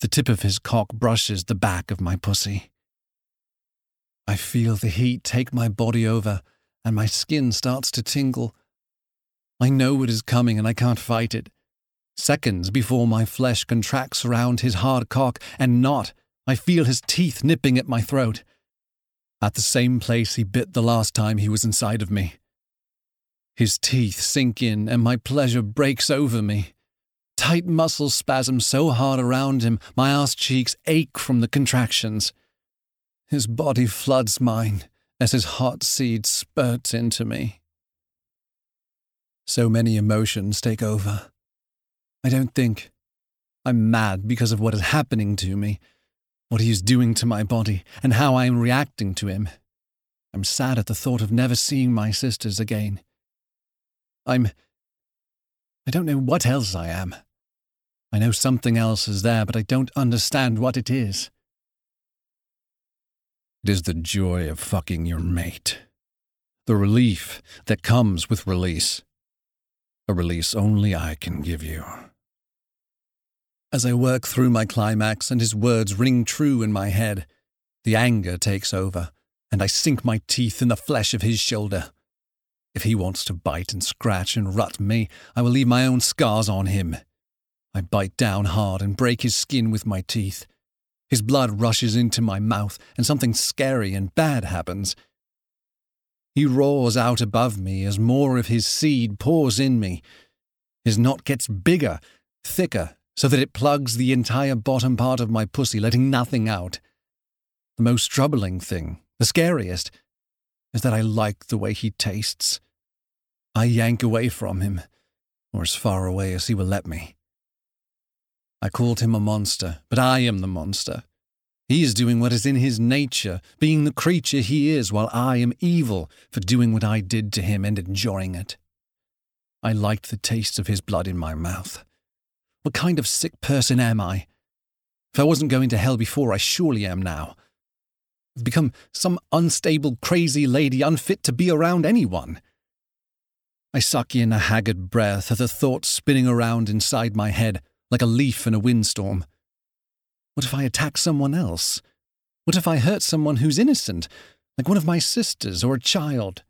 D: The tip of his cock brushes the back of my pussy. I feel the heat take my body over, and my skin starts to tingle. I know it is coming, and I can't fight it. Seconds before my flesh contracts around his hard cock, and not, I feel his teeth nipping at my throat. At the same place he bit the last time he was inside of me. His teeth sink in, and my pleasure breaks over me. Tight muscles spasm so hard around him, my ass cheeks ache from the contractions. His body floods mine as his hot seed spurts into me. So many emotions take over. I don't think. I'm mad because of what is happening to me, what he is doing to my body, and how I am reacting to him. I'm sad at the thought of never seeing my sisters again. I'm. I don't know what else I am. I know something else is there, but I don't understand what it is. It is the joy of fucking your mate. The relief that comes with release. A release only I can give you. As I work through my climax and his words ring true in my head, the anger takes over, and I sink my teeth in the flesh of his shoulder. If he wants to bite and scratch and rut me, I will leave my own scars on him. I bite down hard and break his skin with my teeth. His blood rushes into my mouth, and something scary and bad happens. He roars out above me as more of his seed pours in me. His knot gets bigger, thicker, so that it plugs the entire bottom part of my pussy, letting nothing out. The most troubling thing, the scariest, is that I like the way he tastes. I yank away from him, or as far away as he will let me. I called him a monster, but I am the monster. He is doing what is in his nature, being the creature he is, while I am evil for doing what I did to him and enjoying it. I liked the taste of his blood in my mouth. What kind of sick person am I? If I wasn't going to hell before, I surely am now. I've become some unstable, crazy lady unfit to be around anyone. I suck in a haggard breath at the thoughts spinning around inside my head like a leaf in a windstorm. What if I attack someone else? What if I hurt someone who's innocent, like one of my sisters or a child?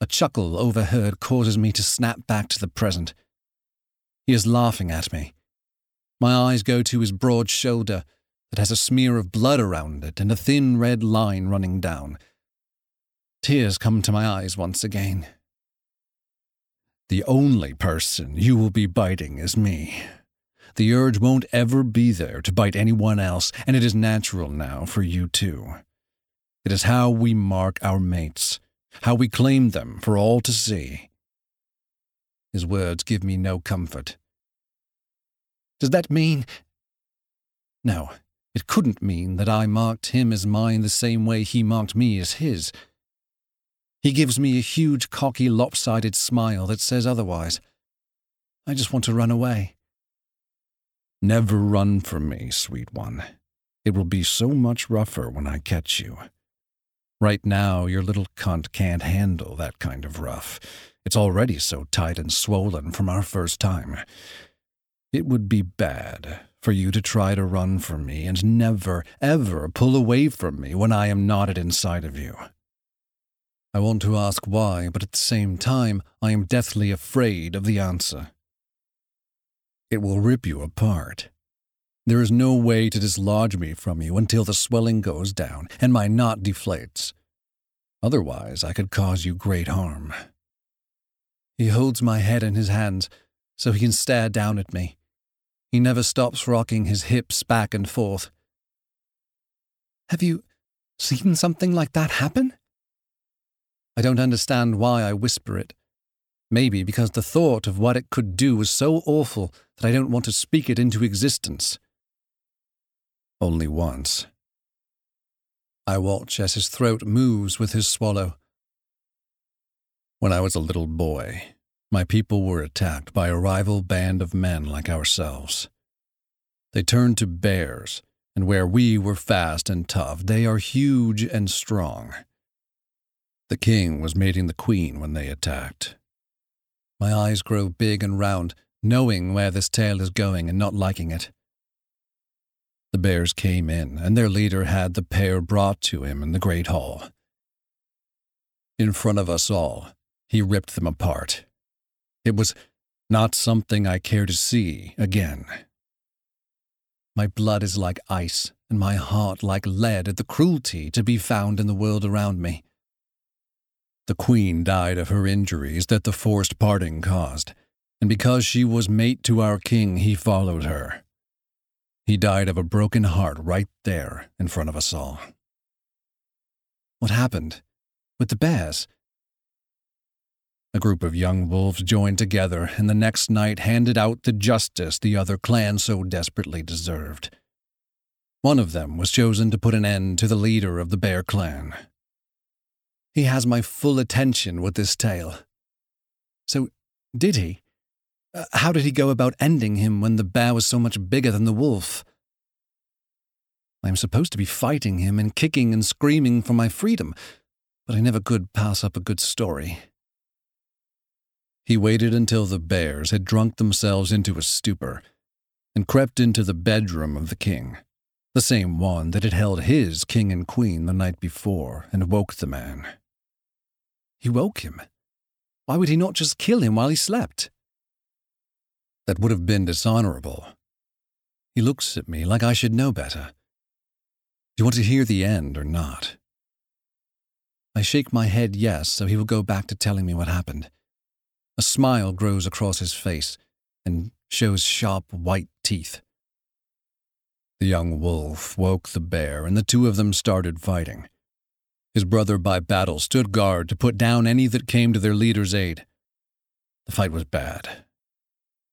D: A chuckle overheard causes me to snap back to the present. He is laughing at me. My eyes go to his broad shoulder that has a smear of blood around it and a thin red line running down. Tears come to my eyes once again. The only person you will be biting is me. The urge won't ever be there to bite anyone else, and it is natural now for you too. It is how we mark our mates, how we claim them for all to see. His words give me no comfort. Does that mean. No, it couldn't mean that I marked him as mine the same way he marked me as his. He gives me a huge, cocky, lopsided smile that says otherwise. I just want to run away. Never run from me, sweet one. It will be so much rougher when I catch you. Right now, your little cunt can't handle that kind of rough. It's already so tight and swollen from our first time. It would be bad for you to try to run from me and never, ever pull away from me when I am knotted inside of you. I want to ask why, but at the same time, I am deathly afraid of the answer. It will rip you apart. There is no way to dislodge me from you until the swelling goes down and my knot deflates. Otherwise, I could cause you great harm. He holds my head in his hands so he can stare down at me. He never stops rocking his hips back and forth. Have you seen something like that happen? I don't understand why I whisper it. Maybe because the thought of what it could do is so awful that I don't want to speak it into existence. Only once. I watch as his throat moves with his swallow. When I was a little boy, my people were attacked by a rival band of men like ourselves. They turned to bears, and where we were fast and tough, they are huge and strong. The king was mating the queen when they attacked. My eyes grow big and round, knowing where this tale is going and not liking it. The bears came in, and their leader had the pair brought to him in the great hall. In front of us all, he ripped them apart. It was not something I care to see again. My blood is like ice, and my heart like lead at the cruelty to be found in the world around me. The queen died of her injuries that the forced parting caused, and because she was mate to our king, he followed her. He died of a broken heart right there in front of us all. What happened? With the bears? A group of young wolves joined together and the next night handed out the justice the other clan so desperately deserved. One of them was chosen to put an end to the leader of the bear clan. He has my full attention with this tale. So, did he? Uh, how did he go about ending him when the bear was so much bigger than the wolf? I am supposed to be fighting him and kicking and screaming for my freedom, but I never could pass up a good story. He waited until the bears had drunk themselves into a stupor and crept into the bedroom of the king, the same one that had held his king and queen the night before, and woke the man. He woke him. Why would he not just kill him while he slept? That would have been dishonorable. He looks at me like I should know better. Do you want to hear the end or not? I shake my head yes, so he will go back to telling me what happened. A smile grows across his face and shows sharp white teeth. The young wolf woke the bear, and the two of them started fighting. His brother by battle stood guard to put down any that came to their leader's aid. The fight was bad.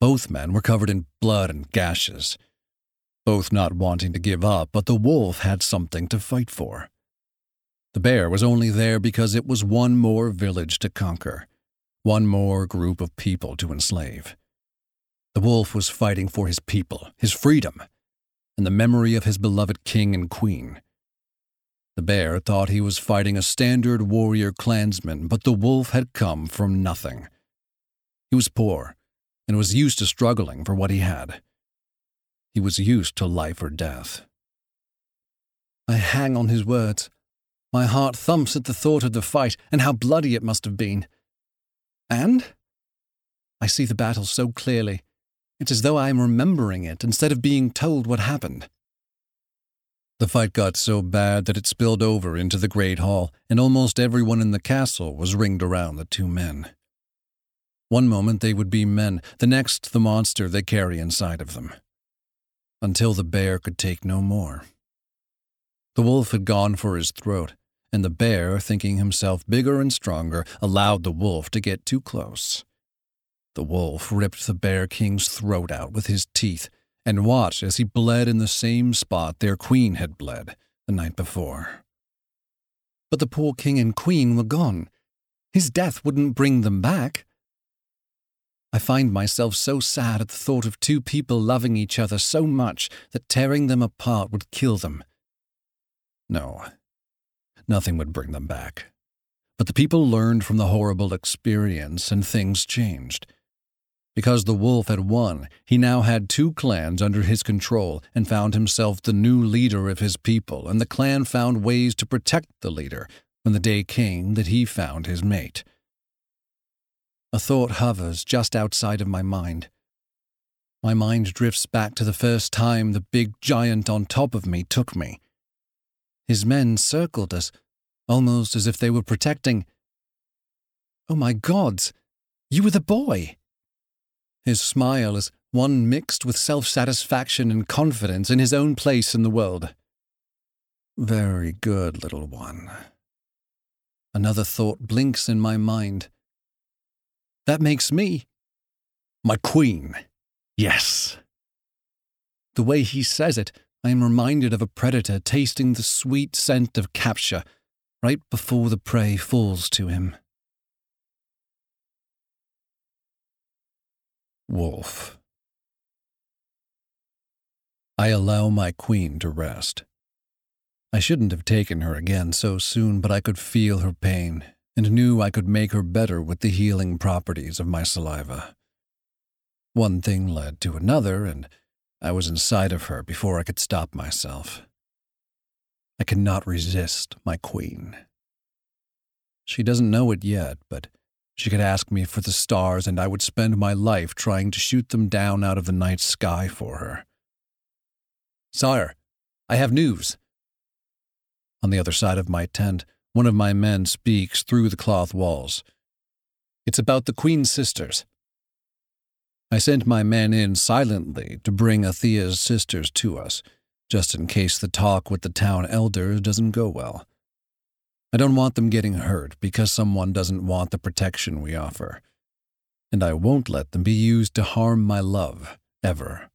D: Both men were covered in blood and gashes, both not wanting to give up, but the wolf had something to fight for. The bear was only there because it was one more village to conquer, one more group of people to enslave. The wolf was fighting for his people, his freedom, and the memory of his beloved king and queen. The bear thought he was fighting a standard warrior clansman, but the wolf had come from nothing. He was poor and was used to struggling for what he had. He was used to life or death. I hang on his words. My heart thumps at the thought of the fight and how bloody it must have been. And? I see the battle so clearly. It's as though I am remembering it instead of being told what happened. The fight got so bad that it spilled over into the great hall, and almost everyone in the castle was ringed around the two men. One moment they would be men, the next the monster they carry inside of them. Until the bear could take no more. The wolf had gone for his throat, and the bear, thinking himself bigger and stronger, allowed the wolf to get too close. The wolf ripped the bear king's throat out with his teeth and watched as he bled in the same spot their queen had bled the night before. But the poor king and queen were gone. His death wouldn't bring them back. I find myself so sad at the thought of two people loving each other so much that tearing them apart would kill them. No, nothing would bring them back. But the people learned from the horrible experience and things changed. Because the wolf had won, he now had two clans under his control and found himself the new leader of his people, and the clan found ways to protect the leader when the day came that he found his mate. A thought hovers just outside of my mind. My mind drifts back to the first time the big giant on top of me took me. His men circled us, almost as if they were protecting. Oh my gods, you were the boy! His smile is one mixed with self satisfaction and confidence in his own place in the world. Very good, little one. Another thought blinks in my mind. That makes me my queen. Yes. The way he says it, I am reminded of a predator tasting the sweet scent of capture right before the prey falls to him. Wolf. I allow my queen to rest. I shouldn't have taken her again so soon, but I could feel her pain and knew I could make her better with the healing properties of my saliva. One thing led to another, and I was inside of her before I could stop myself. I cannot resist my queen. She doesn't know it yet, but she could ask me for the stars, and I would spend my life trying to shoot them down out of the night sky for her. Sire, I have news. On the other side of my tent, one of my men speaks through the cloth walls. It's about the Queen's sisters. I sent my men in silently to bring Athea's sisters to us, just in case the talk with the town elders doesn't go well. I don't want them getting hurt because someone doesn't want the protection we offer. And I won't let them be used to harm my love, ever.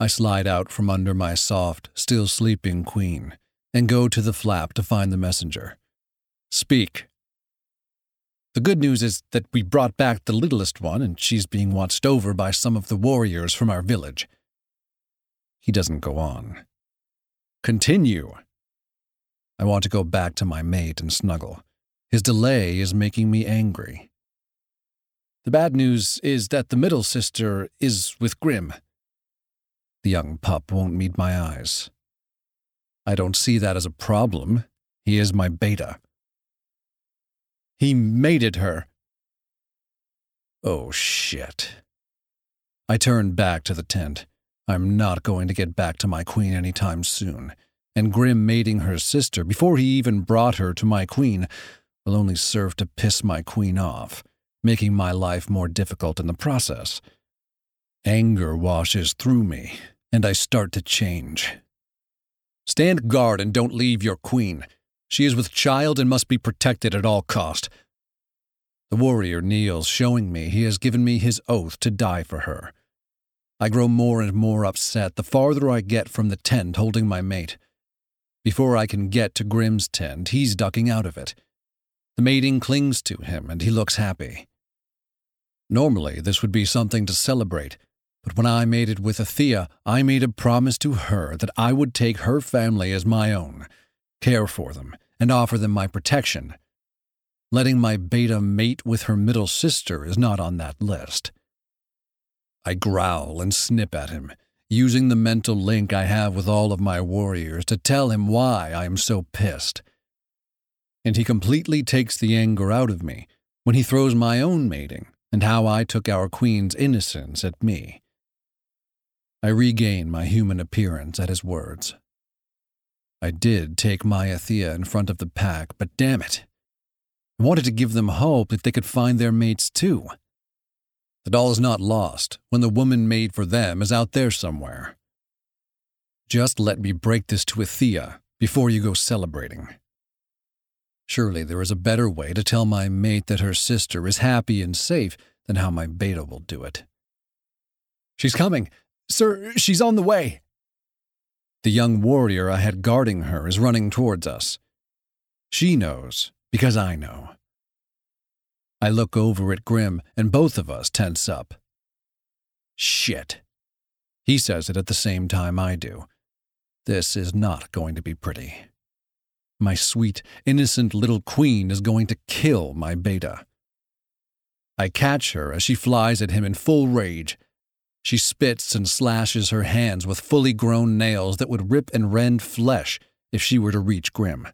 D: I slide out from under my soft, still sleeping queen and go to the flap to find the messenger. Speak. The good news is that we brought back the littlest one, and she's being watched over by some of the warriors from our village. He doesn't go on. Continue. I want to go back to my mate and snuggle. His delay is making me angry. The bad news is that the middle sister is with Grim. The young pup won't meet my eyes. I don't see that as a problem. He is my beta. He mated her. Oh, shit. I turned back to the tent. I'm not going to get back to my queen any time soon, and Grim mating her sister before he even brought her to my queen will only serve to piss my queen off, making my life more difficult in the process. Anger washes through me, and I start to change. Stand guard and don't leave your queen. She is with child and must be protected at all cost. The warrior kneels, showing me he has given me his oath to die for her. I grow more and more upset the farther I get from the tent holding my mate. Before I can get to Grim's tent, he's ducking out of it. The mating clings to him, and he looks happy. Normally, this would be something to celebrate, but when I mated with Athea, I made a promise to her that I would take her family as my own, care for them, and offer them my protection. Letting my beta mate with her middle sister is not on that list. I growl and snip at him, using the mental link I have with all of my warriors to tell him why I am so pissed. And he completely takes the anger out of me when he throws my own mating and how I took our queen's innocence at me. I regain my human appearance at his words. I did take my Athea in front of the pack, but damn it. I wanted to give them hope that they could find their mates too. That all is not lost when the woman made for them is out there somewhere. Just let me break this to Athea before you go celebrating. Surely there is a better way to tell my mate that her sister is happy and safe than how my beta will do it. She's coming. Sir, she's on the way. The young warrior I had guarding her is running towards us. She knows, because I know. I look over at Grim, and both of us tense up. Shit. He says it at the same time I do. This is not going to be pretty. My sweet, innocent little queen is going to kill my beta. I catch her as she flies at him in full rage she spits and slashes her hands with fully grown nails that would rip and rend flesh if she were to reach Grim.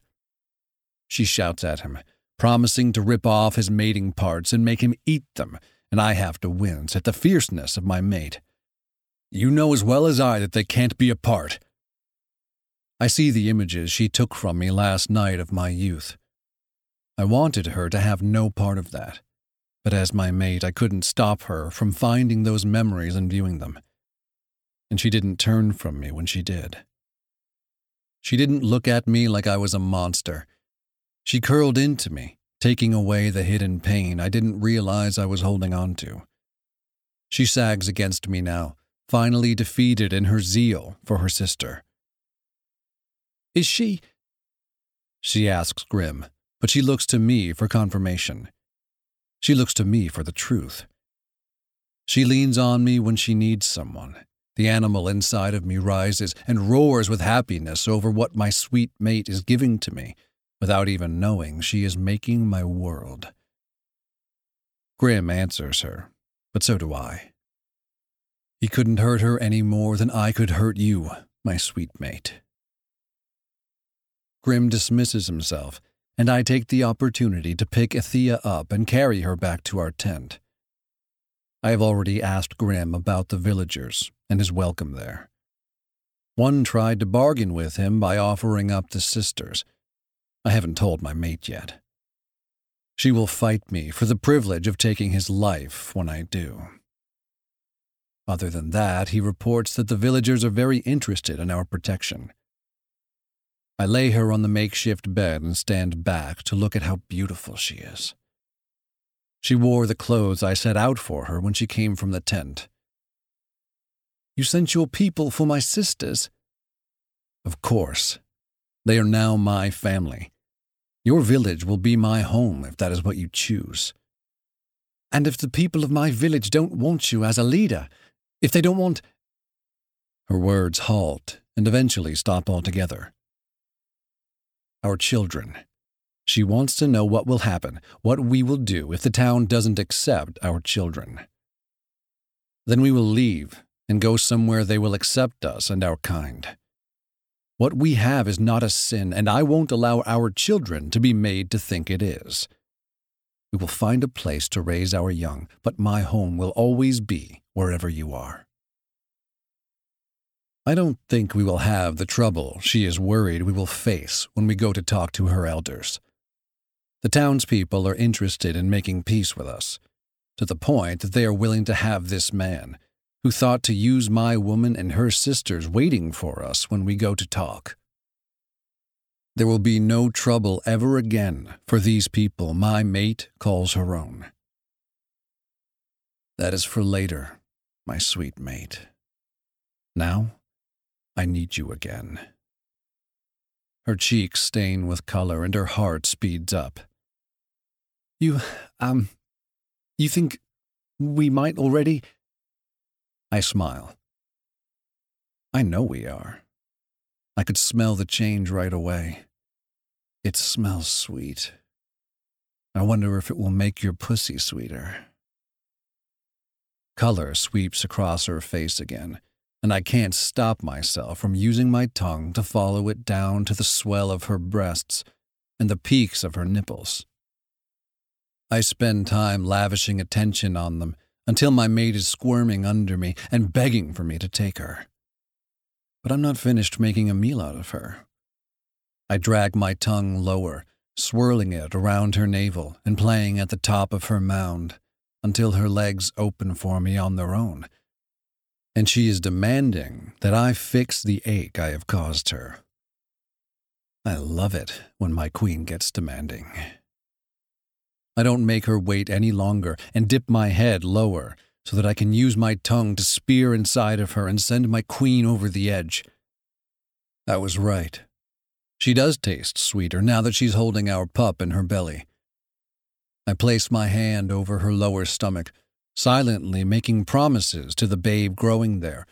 D: She shouts at him, promising to rip off his mating parts and make him eat them, and I have to wince at the fierceness of my mate. You know as well as I that they can't be apart. I see the images she took from me last night of my youth. I wanted her to have no part of that, but as my mate, I couldn't stop her from finding those memories and viewing them. And she didn't turn from me when she did. She didn't look at me like I was a monster. She curled into me, taking away the hidden pain I didn't realize I was holding on to. She sags against me now, finally defeated in her zeal for her sister. Is she? She asks Grim, but she looks to me for confirmation. She looks to me for the truth. She leans on me when she needs someone. The animal inside of me rises and roars with happiness over what my sweet mate is giving to me, without even knowing she is making my world. Grim answers her, but so do I. He couldn't hurt her any more than I could hurt you, my sweet mate. Grim dismisses himself and I take the opportunity to pick Athea up and carry her back to our tent. I have already asked Grim about the villagers and his welcome there. One tried to bargain with him by offering up the sisters. I haven't told my mate yet. She will fight me for the privilege of taking his life when I do. Other than that, he reports that the villagers are very interested in our protection. I lay her on the makeshift bed and stand back to look at how beautiful she is. She wore the clothes I set out for her when she came from the tent. You sent your people for my sisters? Of course. They are now my family. Your village will be my home if that is what you choose. And if the people of my village don't want you as a leader, if they don't want. Her words halt and eventually stop altogether our children. She wants to know what will happen, what we will do if the town doesn't accept our children. Then we will leave and go somewhere they will accept us and our kind. What we have is not a sin, and I won't allow our children to be made to think it is. We will find a place to raise our young, but my home will always be wherever you are. I don't think we will have the trouble she is worried we will face when we go to talk to her elders. The townspeople are interested in making peace with us, to the point that they are willing to have this man, who thought to use my woman and her sisters waiting for us when we go to talk. There will be no trouble ever again for these people my mate calls her own. That is for later, my sweet mate. Now, I need you again. Her cheeks stain with color and her heart speeds up. You, um, you think we might already? I smile. I know we are. I could smell the change right away. It smells sweet. I wonder if it will make your pussy sweeter. Color sweeps across her face again, and I can't stop myself from using my tongue to follow it down to the swell of her breasts and the peaks of her nipples. I spend time lavishing attention on them until my mate is squirming under me and begging for me to take her. But I'm not finished making a meal out of her. I drag my tongue lower, swirling it around her navel and playing at the top of her mound until her legs open for me on their own and she is demanding that I fix the ache I have caused her. I love it when my queen gets demanding. I don't make her wait any longer and dip my head lower so that I can use my tongue to spear inside of her and send my queen over the edge. I was right. She does taste sweeter now that she's holding our pup in her belly. I place my hand over her lower stomach silently making promises to the babe growing there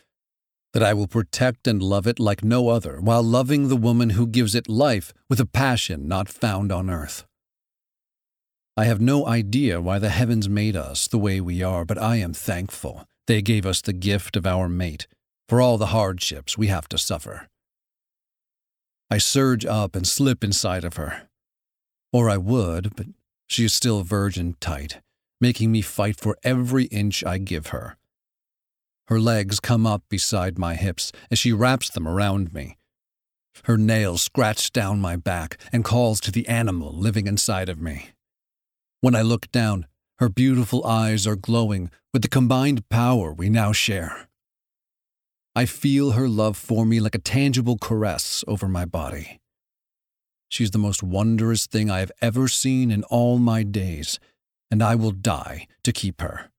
D: that I will protect and love it like no other, while loving the woman who gives it life with a passion not found on earth. I have no idea why the heavens made us the way we are, but I am thankful they gave us the gift of our mate for all the hardships we have to suffer. I surge up and slip inside of her. Or I would, but she is still virgin tight, making me fight for every inch I give her. Her legs come up beside my hips as she wraps them around me. Her nails scratch down my back and calls to the animal living inside of me. When I look down, Her beautiful eyes are glowing with the combined power we now share. I feel her love for me like a tangible caress over my body. She's the most wondrous thing I have ever seen in all my days, and I will die to keep her.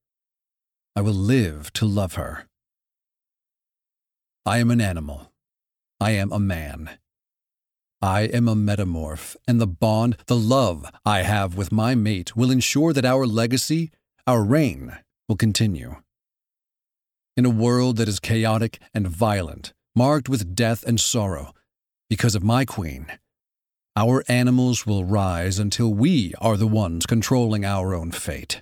D: I will live to love her. I am an animal. I am a man. I am a metamorph, and the bond, the love I have with my mate will ensure that our legacy, our reign, will continue. In a world that is chaotic and violent, marked with death and sorrow, because of my queen, our animals will rise until we are the ones controlling our own fate.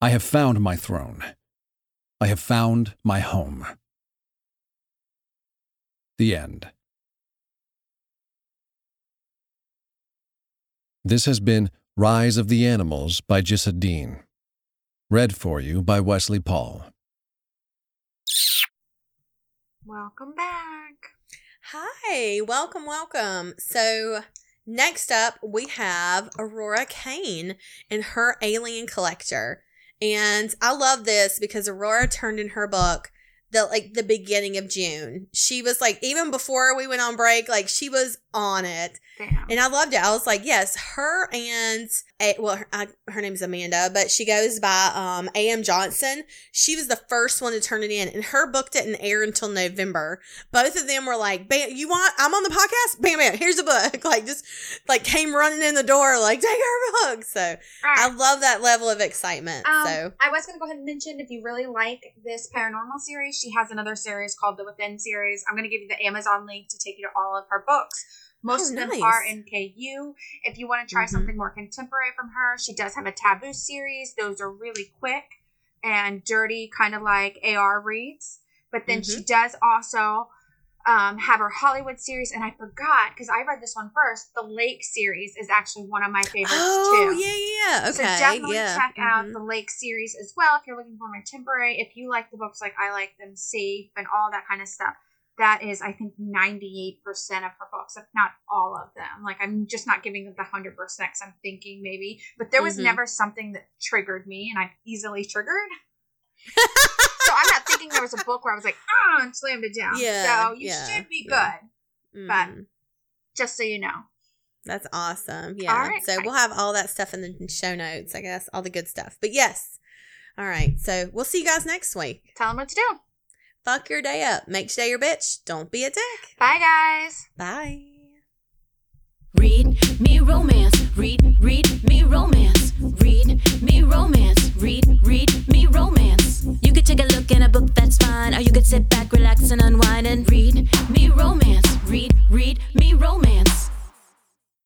D: I have found my throne. I have found my home. The end. This has been Rise of the Animals by Jissa Dean. Read for you by Wesley Paul.
C: Welcome back.
B: Hi, welcome, welcome. So, next up, we have Aurora Kane and her Alien Collector. And I love this because Aurora turned in her book the like the beginning of June. She was like even before we went on break, like she was on it.
C: Damn.
B: And I loved it. I was like, yes, her and well, her, I, her name's Amanda, but she goes by um A.M. Johnson. She was the first one to turn it in, and her book didn't air until November. Both of them were like, "Bam, you want? I'm on the podcast. Bam, bam. Here's a book." *laughs* Like just like came running in the door, like take her book. So I love that level of excitement.
C: Um,
B: so
C: I was going to go ahead and mention if you really like this paranormal series, she has another series called the Within series. I'm going to give you the Amazon link to take you to all of her books. Most
B: Oh,
C: of them
B: nice.
C: are in KU. If you want to try
B: Mhm.
C: something more contemporary from her, she does have a taboo series. Those are really quick and dirty, kind of like AR reads. But then
B: Mm-hmm.
C: she does also um, have her Hollywood series. And I forgot because I read this one first. The Lake series is actually one of my favorites too.
B: oh
C: too.
B: yeah, yeah, yeah. Okay,
C: So definitely
B: yeah.
C: check out
B: Mhm.
C: the Lake series as well if you're looking for more contemporary. If you like the books like I like them, safe and all that kind of stuff. That is, I think, 98% of her books, if not all of them. Like, I'm just not giving it the 100% because I'm thinking maybe. But there was
B: Mhm.
C: never something that triggered me, and I'm easily triggered. *laughs* so I'm not thinking there was a book where I was like, ah, and slammed it down.
B: Yeah,
C: So you
B: yeah,
C: should be
B: yeah.
C: good, but-
B: Mhm.
C: just so you know.
B: That's awesome. Yeah.
C: All right.
B: So we'll have all that stuff in the show notes, I guess, all the good stuff. But yes. All right. So we'll see you guys next week.
C: Tell them what to do.
B: Fuck your day up. Make today your bitch. Don't be a dick.
C: Bye, guys.
B: Bye.
A: Read me romance. Read, read me romance. Read me romance. Read, read me romance. You could take a look in a book, that's fine. Or you could sit back, relax, and unwind and read me romance. Read, read me romance.